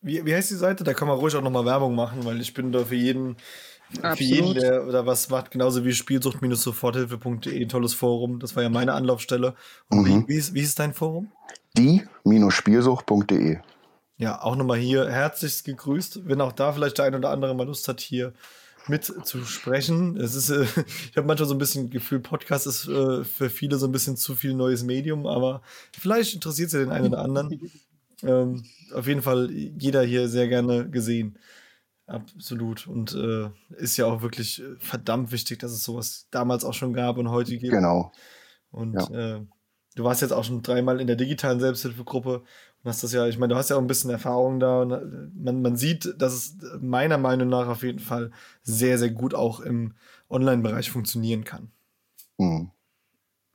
Wie, wie heißt die Seite? Da kann man ruhig auch nochmal Werbung machen, weil ich bin da für jeden, für Absolut. jeden, der oder was macht, genauso wie Spielsucht-soforthilfe.de, ein tolles Forum. Das war ja meine Anlaufstelle. Und Mhm. wie, wie, ist, wie ist dein Forum? Die-spielsucht.de. Ja, auch nochmal hier herzlichst gegrüßt, wenn auch da vielleicht der ein oder andere mal Lust hat, hier mitzusprechen. Es ist, äh, *laughs* ich habe manchmal so ein bisschen Gefühl, Podcast ist äh, für viele so ein bisschen zu viel neues Medium, aber vielleicht interessiert es ja den einen oder anderen. Ähm, auf jeden Fall jeder hier sehr gerne gesehen. Absolut. Und äh, ist ja auch wirklich äh, verdammt wichtig, dass es sowas damals auch schon gab und heute gibt. Genau. Und Ja. äh, du warst jetzt auch schon dreimal in der digitalen Selbsthilfegruppe und hast das ja, ich meine, du hast ja auch ein bisschen Erfahrung da und äh, man, man sieht, dass es meiner Meinung nach auf jeden Fall sehr, sehr gut auch im Online-Bereich funktionieren kann, Mhm.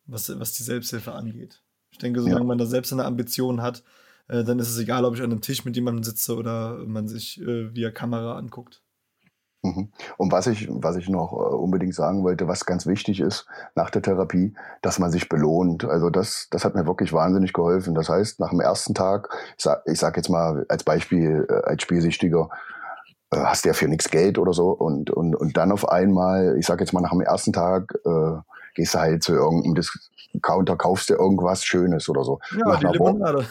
was, was die Selbsthilfe angeht. Ich denke, solange man da selbst eine Ambition hat, äh, dann ist es egal, ob ich an einem Tisch mit jemandem sitze oder man sich äh, via Kamera anguckt. Mhm. Und was ich, was ich noch äh, unbedingt sagen wollte, was ganz wichtig ist nach der Therapie, dass man sich belohnt. Also das, das hat mir wirklich wahnsinnig geholfen. Das heißt, nach dem ersten Tag, ich sag, ich sag jetzt mal als Beispiel, äh, als Spielsüchtiger, äh, hast du ja für nichts Geld oder so und, und, und dann auf einmal, ich sag jetzt mal nach dem ersten Tag, äh, gehst du halt zu irgendeinem Discounter, kaufst dir irgendwas Schönes oder so. Ja, nach die einer Woche, Limonade.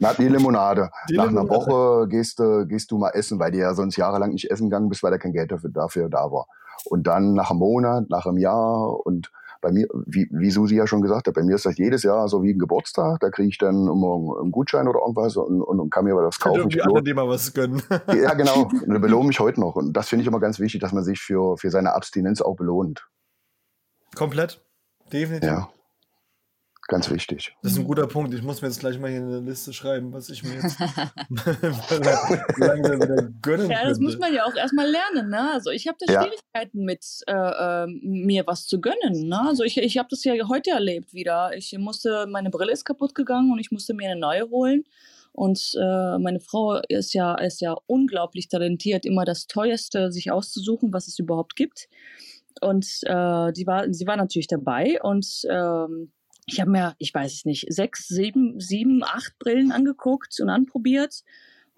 na, die Limonade. *laughs* Die Nach einer Limonade. Woche gehst du, gehst du mal essen, weil du ja sonst jahrelang nicht essen gegangen bist, weil da kein Geld dafür, dafür da war. Und dann nach einem Monat, nach einem Jahr und bei mir, wie, wie Susi ja schon gesagt hat, bei mir ist das jedes Jahr so wie ein Geburtstag. Da kriege ich dann immer einen Gutschein oder irgendwas und, und, und kann mir was kaufen. Irgendwie anderen dir mal was gönnen. *laughs* ja, genau. *laughs* Und belohne mich heute noch. Und das finde ich immer ganz wichtig, dass man sich für, für seine Abstinenz auch belohnt. Komplett. Definitiv. Ja. Ganz wichtig. Das ist ein guter Punkt. Ich muss mir jetzt gleich mal hier eine Liste schreiben, was ich mir jetzt *laughs* *laughs* langsam wieder gönnen Ja, das könnte. muss man ja auch erstmal lernen. Ne? Also ich habe da Ja. Schwierigkeiten mit, äh, äh, mir was zu gönnen. Ne? Also ich, ich habe das ja heute erlebt wieder. Ich musste, meine Brille ist kaputt gegangen und ich musste mir eine neue holen. Und äh, meine Frau ist ja, ist ja unglaublich talentiert, immer das Teuerste sich auszusuchen, was es überhaupt gibt. Und äh, die war, sie war natürlich dabei und ähm, ich habe mir, ich weiß es nicht, sechs, sieben, sieben, acht Brillen angeguckt und anprobiert.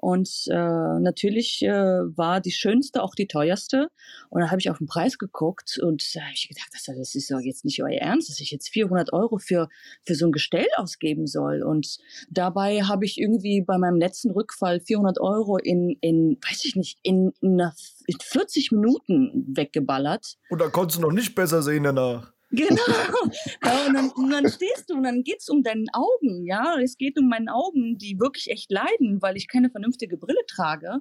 Und äh, natürlich äh, war die schönste auch die teuerste. Und da habe ich auf den Preis geguckt und da habe ich gedacht, das, das ist doch jetzt nicht euer Ernst, dass ich jetzt 400 Euro für, für so ein Gestell ausgeben soll. Und dabei habe ich irgendwie bei meinem letzten Rückfall 400 Euro in, in weiß ich nicht, in, in, einer, in 40 Minuten weggeballert. Und da konntest du noch nicht besser sehen danach. Genau. *laughs* Ja, und, dann, und dann stehst du und dann geht's um deine Augen, ja. Es geht um meine Augen, die wirklich echt leiden, weil ich keine vernünftige Brille trage.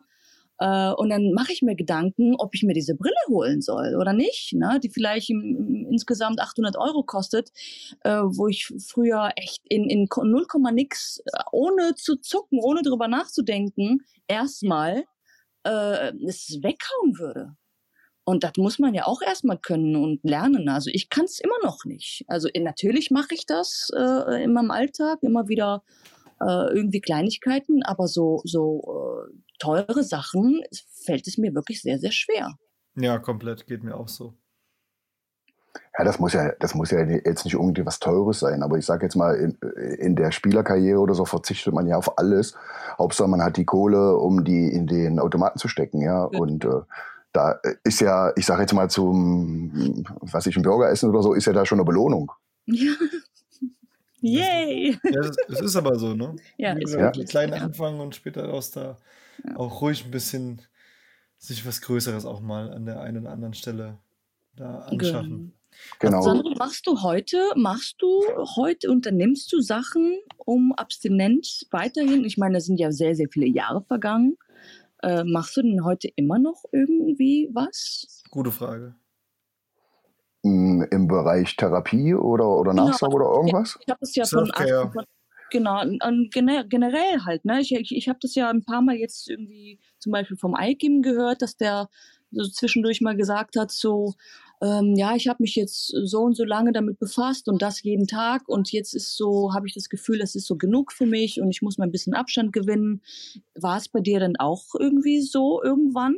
Äh, und dann mache ich mir Gedanken, ob ich mir diese Brille holen soll oder nicht, ne? die vielleicht im, im, insgesamt 800 Euro kostet, äh, wo ich früher echt in, in 0, nix, äh, ohne zu zucken, ohne drüber nachzudenken, erstmal äh, es weghauen würde. Und das muss man ja auch erstmal können und lernen. Also ich kann es immer noch nicht. Also äh, natürlich mache ich das äh, in meinem Alltag, immer wieder äh, irgendwie Kleinigkeiten, aber so, so äh, teure Sachen fällt es mir wirklich sehr, sehr schwer. Ja, komplett. Geht mir auch so. Ja, das muss ja, das muss ja jetzt nicht unbedingt was Teures sein, aber ich sage jetzt mal, in, in der Spielerkarriere oder so verzichtet man ja auf alles. Hauptsache man hat die Kohle, um die in den Automaten zu stecken, ja. Ja. Und äh, da ist ja, ich sage jetzt mal zum, was ich, ein Burgeressen oder so, ist ja da schon eine Belohnung. Ja. *laughs* Yay! Ja, es, es ist aber so, ne? Ja, ist wirklich. klein Ja. anfangen und später aus da Ja. auch ruhig ein bisschen sich was Größeres auch mal an der einen oder anderen Stelle da anschaffen. Genau. Sandro, machst du heute, machst du heute, unternimmst du Sachen, um abstinent weiterhin, ich meine, es sind ja sehr, sehr viele Jahre vergangen, äh, machst du denn heute immer noch irgendwie was? Gute Frage. Mm, Im Bereich Therapie oder, oder Genau. Nachsorge oder irgendwas? Ich habe das ja von, genau, generell halt, ne? Ich, ich, ich habe das ja ein paar Mal jetzt irgendwie zum Beispiel vom Aikim gehört, dass der so zwischendurch mal gesagt hat, so, ähm, ja, ich habe mich jetzt so und so lange damit befasst und das jeden Tag und jetzt ist so, habe ich das Gefühl, das ist so genug für mich und ich muss mal ein bisschen Abstand gewinnen. War es bei dir dann auch irgendwie so irgendwann?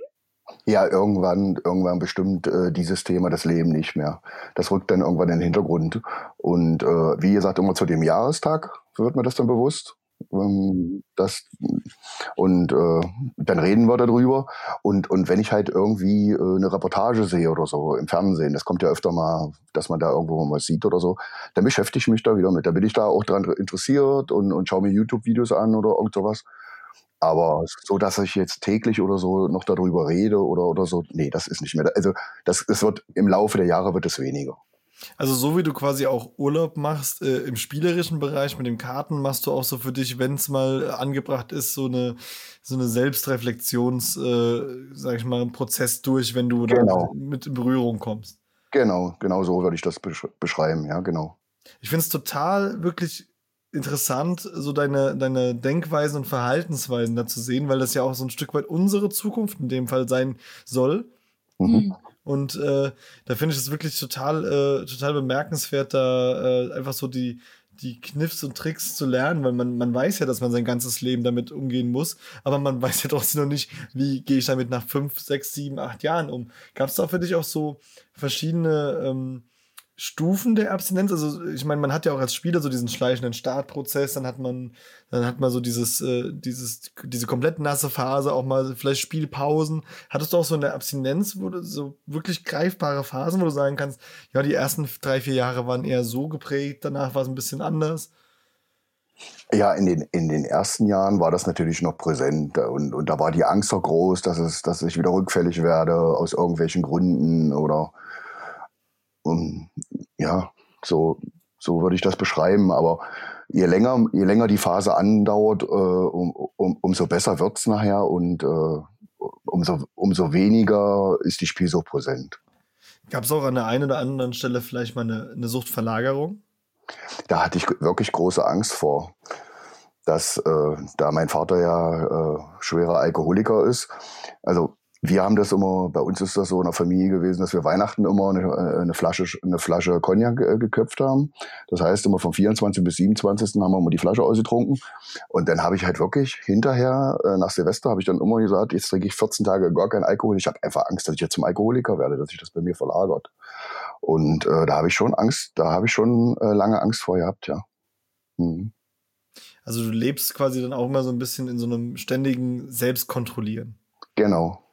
Ja, irgendwann, irgendwann bestimmt äh, dieses Thema das Leben nicht mehr. Das rückt dann irgendwann in den Hintergrund. Und äh, wie gesagt, immer zu dem Jahrestag wird mir das dann bewusst. Ähm, das, und äh, dann reden wir darüber. Und, und wenn ich halt irgendwie äh, eine Reportage sehe oder so im Fernsehen, das kommt ja öfter mal, dass man da irgendwo mal was sieht oder so, dann beschäftige ich mich da wieder mit. Da bin ich da auch dran interessiert und, und schaue mir YouTube-Videos an oder irgend sowas. Aber so, dass ich jetzt täglich oder so noch darüber rede oder, oder so, nee, das ist nicht mehr. Also das, es wird im Laufe der Jahre wird es weniger. Also so wie du quasi auch Urlaub machst äh, im spielerischen Bereich mit den Karten, machst du auch so für dich, wenn es mal angebracht ist, so eine so eine Selbstreflexions, äh, sag ich mal, Prozess durch, wenn du Genau. da mit in Berührung kommst. Genau, genau so würde ich das besch beschreiben, ja, genau. Ich finde es total wirklich interessant, so deine, deine Denkweisen und Verhaltensweisen da zu sehen, weil das ja auch so ein Stück weit unsere Zukunft in dem Fall sein soll. Mhm. Und äh, da finde ich es wirklich total, äh, total bemerkenswert, da äh, einfach so die, die Kniffs und Tricks zu lernen, weil man, man weiß ja, dass man sein ganzes Leben damit umgehen muss, aber man *laughs* weiß ja trotzdem noch nicht, wie gehe ich damit nach fünf, sechs, sieben, acht Jahren um. Gab es da für dich auch so verschiedene ähm, Stufen der Abstinenz? Also ich meine, man hat ja auch als Spieler so diesen schleichenden Startprozess, dann hat man, dann hat man so dieses, äh, dieses, diese komplett nasse Phase, auch mal vielleicht Spielpausen. Hattest du auch so eine Abstinenz, wo du so wirklich greifbare Phasen, wo du sagen kannst, ja, die ersten drei, vier Jahre waren eher so geprägt, danach war es ein bisschen anders? Ja, in den, in den ersten Jahren war das natürlich noch präsent und, und da war die Angst so groß, dass, es, dass ich wieder rückfällig werde aus irgendwelchen Gründen oder um, ja, So, so würde ich das beschreiben. Aber je länger, je länger die Phase andauert, äh, um, um, umso besser wird's nachher und äh, umso, umso weniger ist die Spielsucht präsent. Gab es auch an der einen oder anderen Stelle vielleicht mal eine, eine Suchtverlagerung? Da hatte ich wirklich große Angst vor, dass äh, da mein Vater ja äh, schwerer Alkoholiker ist. Also wir haben das immer, bei uns ist das so in der Familie gewesen, dass wir Weihnachten immer eine, äh, eine Flasche, eine Flasche Cognac äh, geköpft haben. Das heißt, immer vom 24. bis 27. haben wir immer die Flasche ausgetrunken. Und dann habe ich halt wirklich hinterher, äh, nach Silvester, habe ich dann immer gesagt, jetzt trinke ich 14 Tage gar keinen Alkohol. Ich habe einfach Angst, dass ich jetzt zum Alkoholiker werde, dass sich das bei mir verlagert. Und äh, da habe ich schon Angst, da habe ich schon äh, lange Angst vor gehabt, ja. Mhm. Also du lebst quasi dann auch immer so ein bisschen in so einem ständigen Selbstkontrollieren. Genau,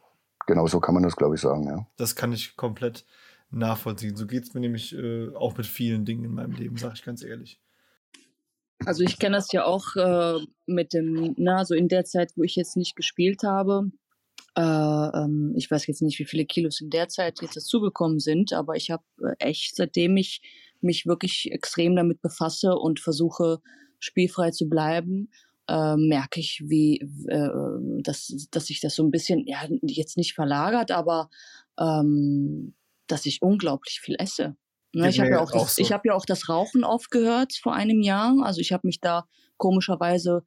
Genau so kann man das, glaube ich, sagen, ja. Das kann ich komplett nachvollziehen. So geht es mir nämlich äh, auch mit vielen Dingen in meinem Leben, sage ich ganz ehrlich. Also ich kenne das ja auch äh, mit dem, na, so in der Zeit, wo ich jetzt nicht gespielt habe. Äh, ähm, ich weiß jetzt nicht, wie viele Kilos in der Zeit jetzt dazugekommen sind, aber ich habe äh, echt, seitdem ich mich wirklich extrem damit befasse und versuche, spielfrei zu bleiben, äh, merke ich, wie, äh, dass, dass sich das so ein bisschen, ja, jetzt nicht verlagert, aber ähm, dass ich unglaublich viel esse. Ne, ich habe ja auch, das, so. ich habe ja auch das Rauchen aufgehört vor einem Jahr. Also ich habe mich da komischerweise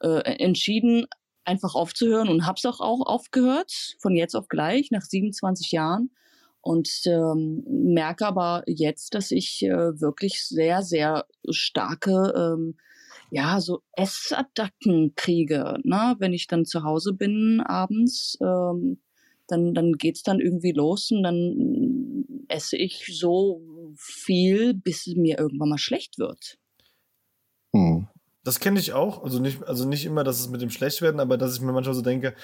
äh, entschieden, einfach aufzuhören und habe es auch, auch aufgehört, von jetzt auf gleich, nach 27 Jahren. Und ähm, merke aber jetzt, dass ich äh, wirklich sehr, sehr starke ähm, ja, so Essattacken kriege, ne? wenn ich dann zu Hause bin abends, ähm, dann, dann geht's dann irgendwie los und dann esse ich so viel, bis es mir irgendwann mal schlecht wird. Das kenne ich auch. Also nicht, also nicht immer, dass es mit dem Schlechtwerden, aber dass ich mir manchmal so denke,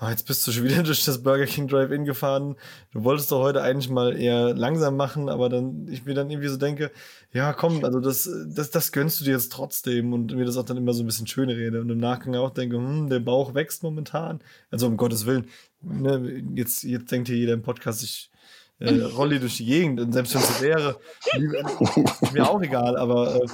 oh, jetzt bist du schon wieder *laughs* durch das Burger King Drive-In gefahren. Du wolltest doch heute eigentlich mal eher langsam machen, aber dann ich mir dann irgendwie so denke, ja, komm, also das, das, das gönnst du dir jetzt trotzdem und mir das auch dann immer so ein bisschen schöne rede und im Nachgang auch denke, hm, der Bauch wächst momentan. Also um Gottes Willen, ne, jetzt, jetzt denkt hier jeder im Podcast, ich äh, Rolli durch die Gegend. Und selbst wenn es wäre, ist mir auch egal. Aber, äh,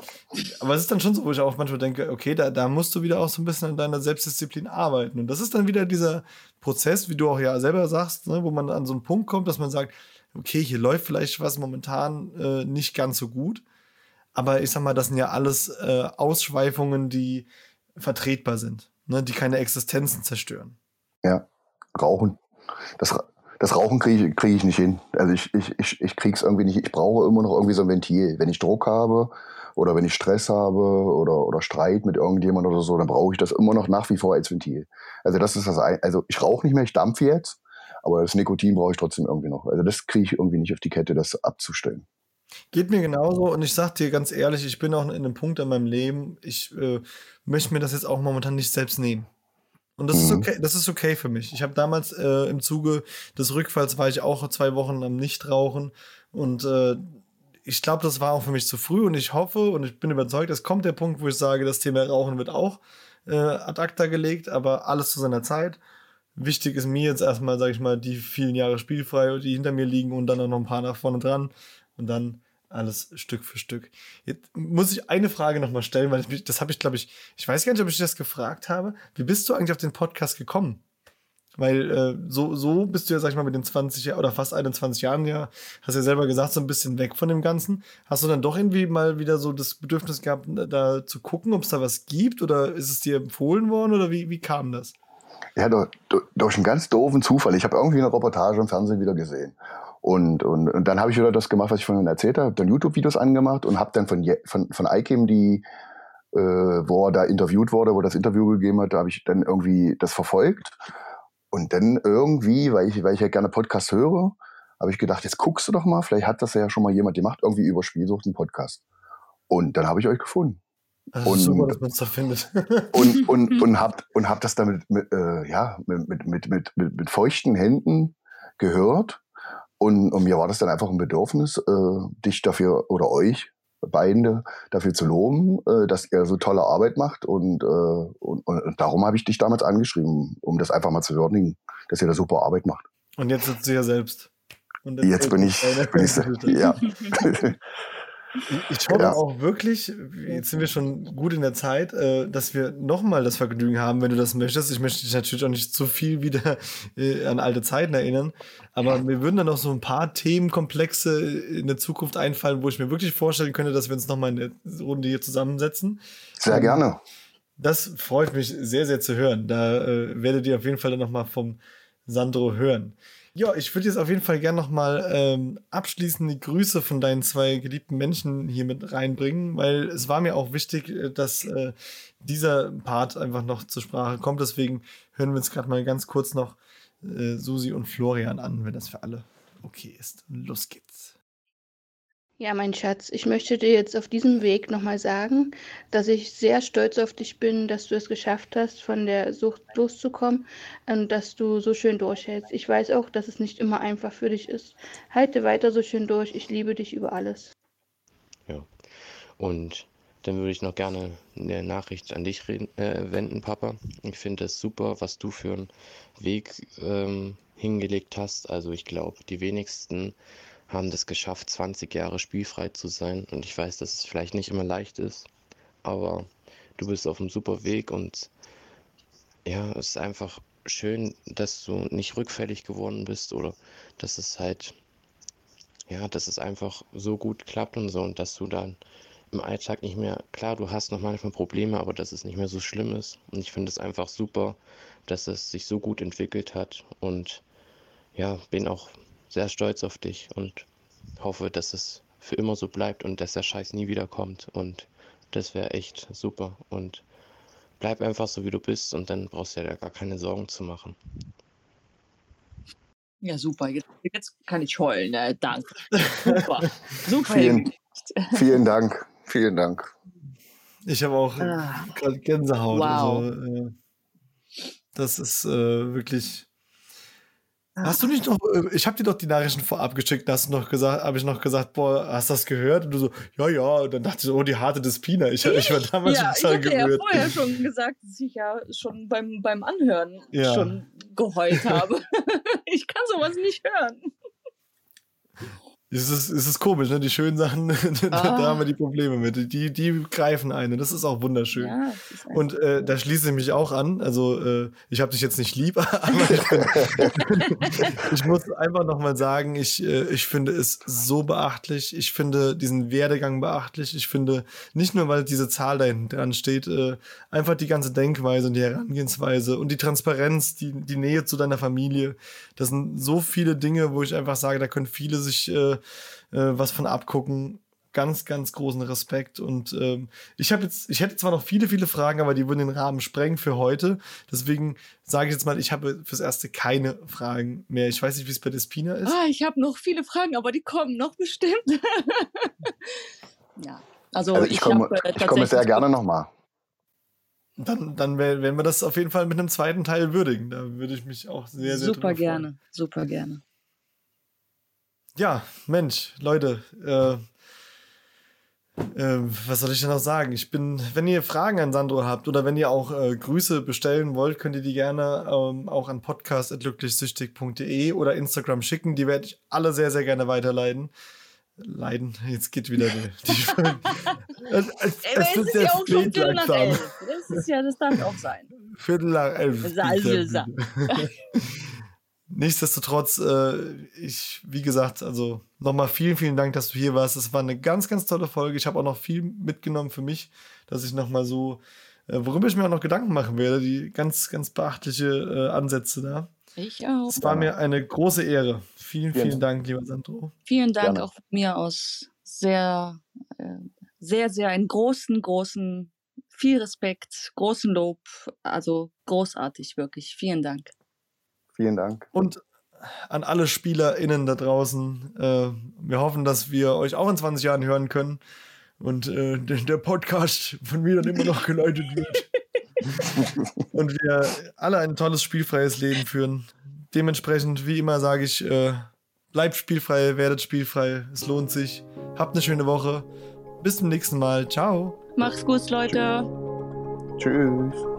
aber es ist dann schon so, wo ich auch manchmal denke, okay, da, da musst du wieder auch so ein bisschen an deiner Selbstdisziplin arbeiten. Und das ist dann wieder dieser Prozess, wie du auch ja selber sagst, ne, wo man an so einen Punkt kommt, dass man sagt, okay, hier läuft vielleicht was momentan äh, nicht ganz so gut. Aber ich sag mal, das sind ja alles äh, Ausschweifungen, die vertretbar sind, ne, die keine Existenzen zerstören. Ja, rauchen. Das, das Rauchen kriege ich, krieg ich nicht hin. Also ich, ich, ich, ich kriege es irgendwie nicht. Ich brauche immer noch irgendwie so ein Ventil. Wenn ich Druck habe oder wenn ich Stress habe oder, oder Streit mit irgendjemandem oder so, dann brauche ich das immer noch nach wie vor als Ventil. Also das ist das ein, also ich rauche nicht mehr, ich dampfe jetzt, aber das Nikotin brauche ich trotzdem irgendwie noch. Also das kriege ich irgendwie nicht auf die Kette, das abzustellen. Geht mir genauso und ich sag dir ganz ehrlich, ich bin auch in einem Punkt in meinem Leben, ich äh, möchte mir das jetzt auch momentan nicht selbst nehmen. Und das mhm. ist okay, das ist okay für mich. Ich habe damals äh, im Zuge des Rückfalls war ich auch zwei Wochen am Nichtrauchen und äh, ich glaube, das war auch für mich zu früh und ich hoffe und ich bin überzeugt, es kommt der Punkt, wo ich sage, das Thema Rauchen wird auch äh, ad acta gelegt, aber alles zu seiner Zeit. Wichtig ist mir jetzt erstmal, sage ich mal, die vielen Jahre spielfrei, die hinter mir liegen und dann auch noch ein paar nach vorne dran und dann alles Stück für Stück. Jetzt muss ich eine Frage nochmal stellen, weil ich das habe ich, glaube ich, ich weiß gar nicht, ob ich das gefragt habe. Wie bist du eigentlich auf den Podcast gekommen? Weil äh, so, so bist du ja, sag ich mal, mit den 20 oder fast 21 Jahren ja, hast ja selber gesagt, so ein bisschen weg von dem Ganzen. Hast du dann doch irgendwie mal wieder so das Bedürfnis gehabt, da zu gucken, ob es da was gibt oder ist es dir empfohlen worden oder wie, wie kam das? Ja, durch, durch einen ganz doofen Zufall. Ich habe irgendwie eine Reportage im Fernsehen wieder gesehen. Und, und, und dann habe ich wieder das gemacht, was ich vorhin erzählt habe, dann YouTube-Videos angemacht und habe dann von, von, von Ikem die, äh, wo er da interviewt wurde, wo er das Interview gegeben hat, da habe ich dann irgendwie das verfolgt. Und dann irgendwie, weil ich, weil ich ja gerne Podcast höre, habe ich gedacht, jetzt guckst du doch mal, vielleicht hat das ja schon mal jemand gemacht, irgendwie über Spielsucht einen Podcast. Und dann habe ich euch gefunden. Das und, super, dass man es da findet. *laughs* und, und, und hab, und hab das damit mit, äh, ja, mit, mit, mit, mit, mit feuchten Händen gehört und, und mir war das dann einfach ein Bedürfnis, äh, dich dafür oder euch beide dafür zu loben, äh, dass ihr so tolle Arbeit macht. Und, äh, und, und darum habe ich dich damals angeschrieben, um das einfach mal zu würdigen, dass ihr da super Arbeit macht. Und jetzt sitzt du ja selbst. jetzt bin ich, bin ich ja. *laughs* *laughs* Ich hoffe Ja. auch wirklich, jetzt sind wir schon gut in der Zeit, äh, dass wir nochmal das Vergnügen haben, wenn du das möchtest. Ich möchte dich natürlich auch nicht zu viel wieder äh, an alte Zeiten erinnern, aber mir würden dann noch so ein paar Themenkomplexe in der Zukunft einfallen, wo ich mir wirklich vorstellen könnte, dass wir uns nochmal in der Runde hier zusammensetzen. Sehr Ähm, gerne. Das freut mich sehr, sehr zu hören. Da äh, werdet ihr auf jeden Fall dann nochmal vom Sandro hören. Ja, ich würde jetzt auf jeden Fall gerne nochmal ähm, abschließend die Grüße von deinen zwei geliebten Menschen hier mit reinbringen, weil es war mir auch wichtig, äh, dass äh, dieser Part einfach noch zur Sprache kommt. Deswegen hören wir uns gerade mal ganz kurz noch äh, Susi und Florian an, wenn das für alle okay ist. Los geht's. Ja, mein Schatz, ich möchte dir jetzt auf diesem Weg nochmal sagen, dass ich sehr stolz auf dich bin, dass du es geschafft hast, von der Sucht loszukommen und dass du so schön durchhältst. Ich weiß auch, dass es nicht immer einfach für dich ist. Halte weiter so schön durch. Ich liebe dich über alles. Ja. Und dann würde ich noch gerne eine Nachricht an dich reden, äh, wenden, Papa. Ich finde es super, was du für einen Weg ähm, hingelegt hast. Also ich glaube, die wenigsten haben das geschafft, 20 Jahre spielfrei zu sein. Und ich weiß, dass es vielleicht nicht immer leicht ist, aber du bist auf einem super Weg und ja, es ist einfach schön, dass du nicht rückfällig geworden bist oder dass es halt, ja, dass es einfach so gut klappt und so und dass du dann im Alltag nicht mehr, klar, du hast noch manchmal Probleme, aber dass es nicht mehr so schlimm ist. Und ich finde es einfach super, dass es sich so gut entwickelt hat und ja, bin auch sehr stolz auf dich und hoffe, dass es für immer so bleibt und dass der Scheiß nie wieder kommt. Und das wäre echt super. Und bleib einfach so, wie du bist und dann brauchst du ja gar keine Sorgen zu machen. Ja, super. Jetzt, jetzt kann ich heulen. Äh, danke. Super. *laughs* Super. Vielen-. Vielen Dank. Vielen Dank. Ich habe auch Ah. gerade Gänsehaut. Wow. Also, äh, das ist äh, wirklich. Hast du nicht noch, äh, ich habe dir doch die Nachrichten vorab geschickt, da hast du noch gesagt, habe ich noch gesagt, boah, hast du das gehört? Und du so, ja, ja, und dann dachte ich, oh, die harte Despina. Ich, ich war damals Ja, ich total hatte ja gerührt. vorher schon gesagt, dass ich ja schon beim, beim Anhören Ja. schon geheult habe. *laughs* ich kann sowas nicht hören. Es ist, es ist komisch, ne? Die schönen Sachen, *laughs* da Ah. haben wir die Probleme mit. Die, die greifen einen. Das ist auch wunderschön. Ja, ist Und äh, da schließe ich mich auch an. Also, äh, ich habe dich jetzt nicht lieb, *laughs* aber ich, bin, *laughs* ich muss einfach nochmal sagen, ich, äh, ich finde es so beachtlich. Ich finde diesen Werdegang beachtlich. Ich finde, nicht nur, weil diese Zahl da hinten dran steht, äh, einfach die ganze Denkweise und die Herangehensweise und die Transparenz, die, die Nähe zu deiner Familie. Das sind so viele Dinge, wo ich einfach sage, da können viele sich äh, was von abgucken ganz, ganz großen Respekt. Und ähm, ich habe jetzt, ich hätte zwar noch viele, viele Fragen, aber die würden den Rahmen sprengen für heute. Deswegen sage ich jetzt mal, ich habe fürs Erste keine Fragen mehr. Ich weiß nicht, wie es bei Despina ist. Ah, ich habe noch viele Fragen, aber die kommen noch bestimmt. *laughs* ja, also, Also ich komme, hab, äh, ich komme sehr gerne nochmal. Dann, dann werden wir das auf jeden Fall mit einem zweiten Teil würdigen. Da würde ich mich auch sehr, sehr Super drüber freuen. gerne, super gerne. Ja, Mensch, Leute, äh, äh, was soll ich denn noch sagen? Ich bin, wenn ihr Fragen an Sandro habt oder wenn ihr auch äh, Grüße bestellen wollt, könnt ihr die gerne ähm, auch an podcast.glücklichsüchtig.de oder Instagram schicken. Die werde ich alle sehr, sehr gerne weiterleiten. Leiden, jetzt geht wieder die. die *laughs* es, es, Ey, es ist ja auch schon Viertel nach elf. Das ist ja, das darf auch sein. Viertel nach elf. *laughs* Nichtsdestotrotz, äh, ich, wie gesagt, also nochmal vielen, vielen Dank, dass du hier warst. Es war eine ganz, ganz tolle Folge. Ich habe auch noch viel mitgenommen für mich, dass ich nochmal so, äh, worüber ich mir auch noch Gedanken machen werde, die ganz, ganz beachtliche äh, Ansätze da. Ich auch. Es war mir eine große Ehre. Vielen, Gerne. vielen Dank, lieber Sandro. Vielen Dank Gerne. auch von mir aus. Sehr, äh, sehr, sehr einen großen, großen, viel Respekt, großen Lob. Also großartig, wirklich. Vielen Dank. Vielen Dank. Und an alle SpielerInnen da draußen, äh, wir hoffen, dass wir euch auch in 20 Jahren hören können und äh, der, der Podcast von mir dann immer noch geleitet wird. *laughs* und wir alle ein tolles spielfreies Leben führen. Dementsprechend, wie immer, sage ich, äh, bleibt spielfrei, werdet spielfrei. Es lohnt sich. Habt eine schöne Woche. Bis zum nächsten Mal. Ciao. Macht's gut, Leute. Tschüss.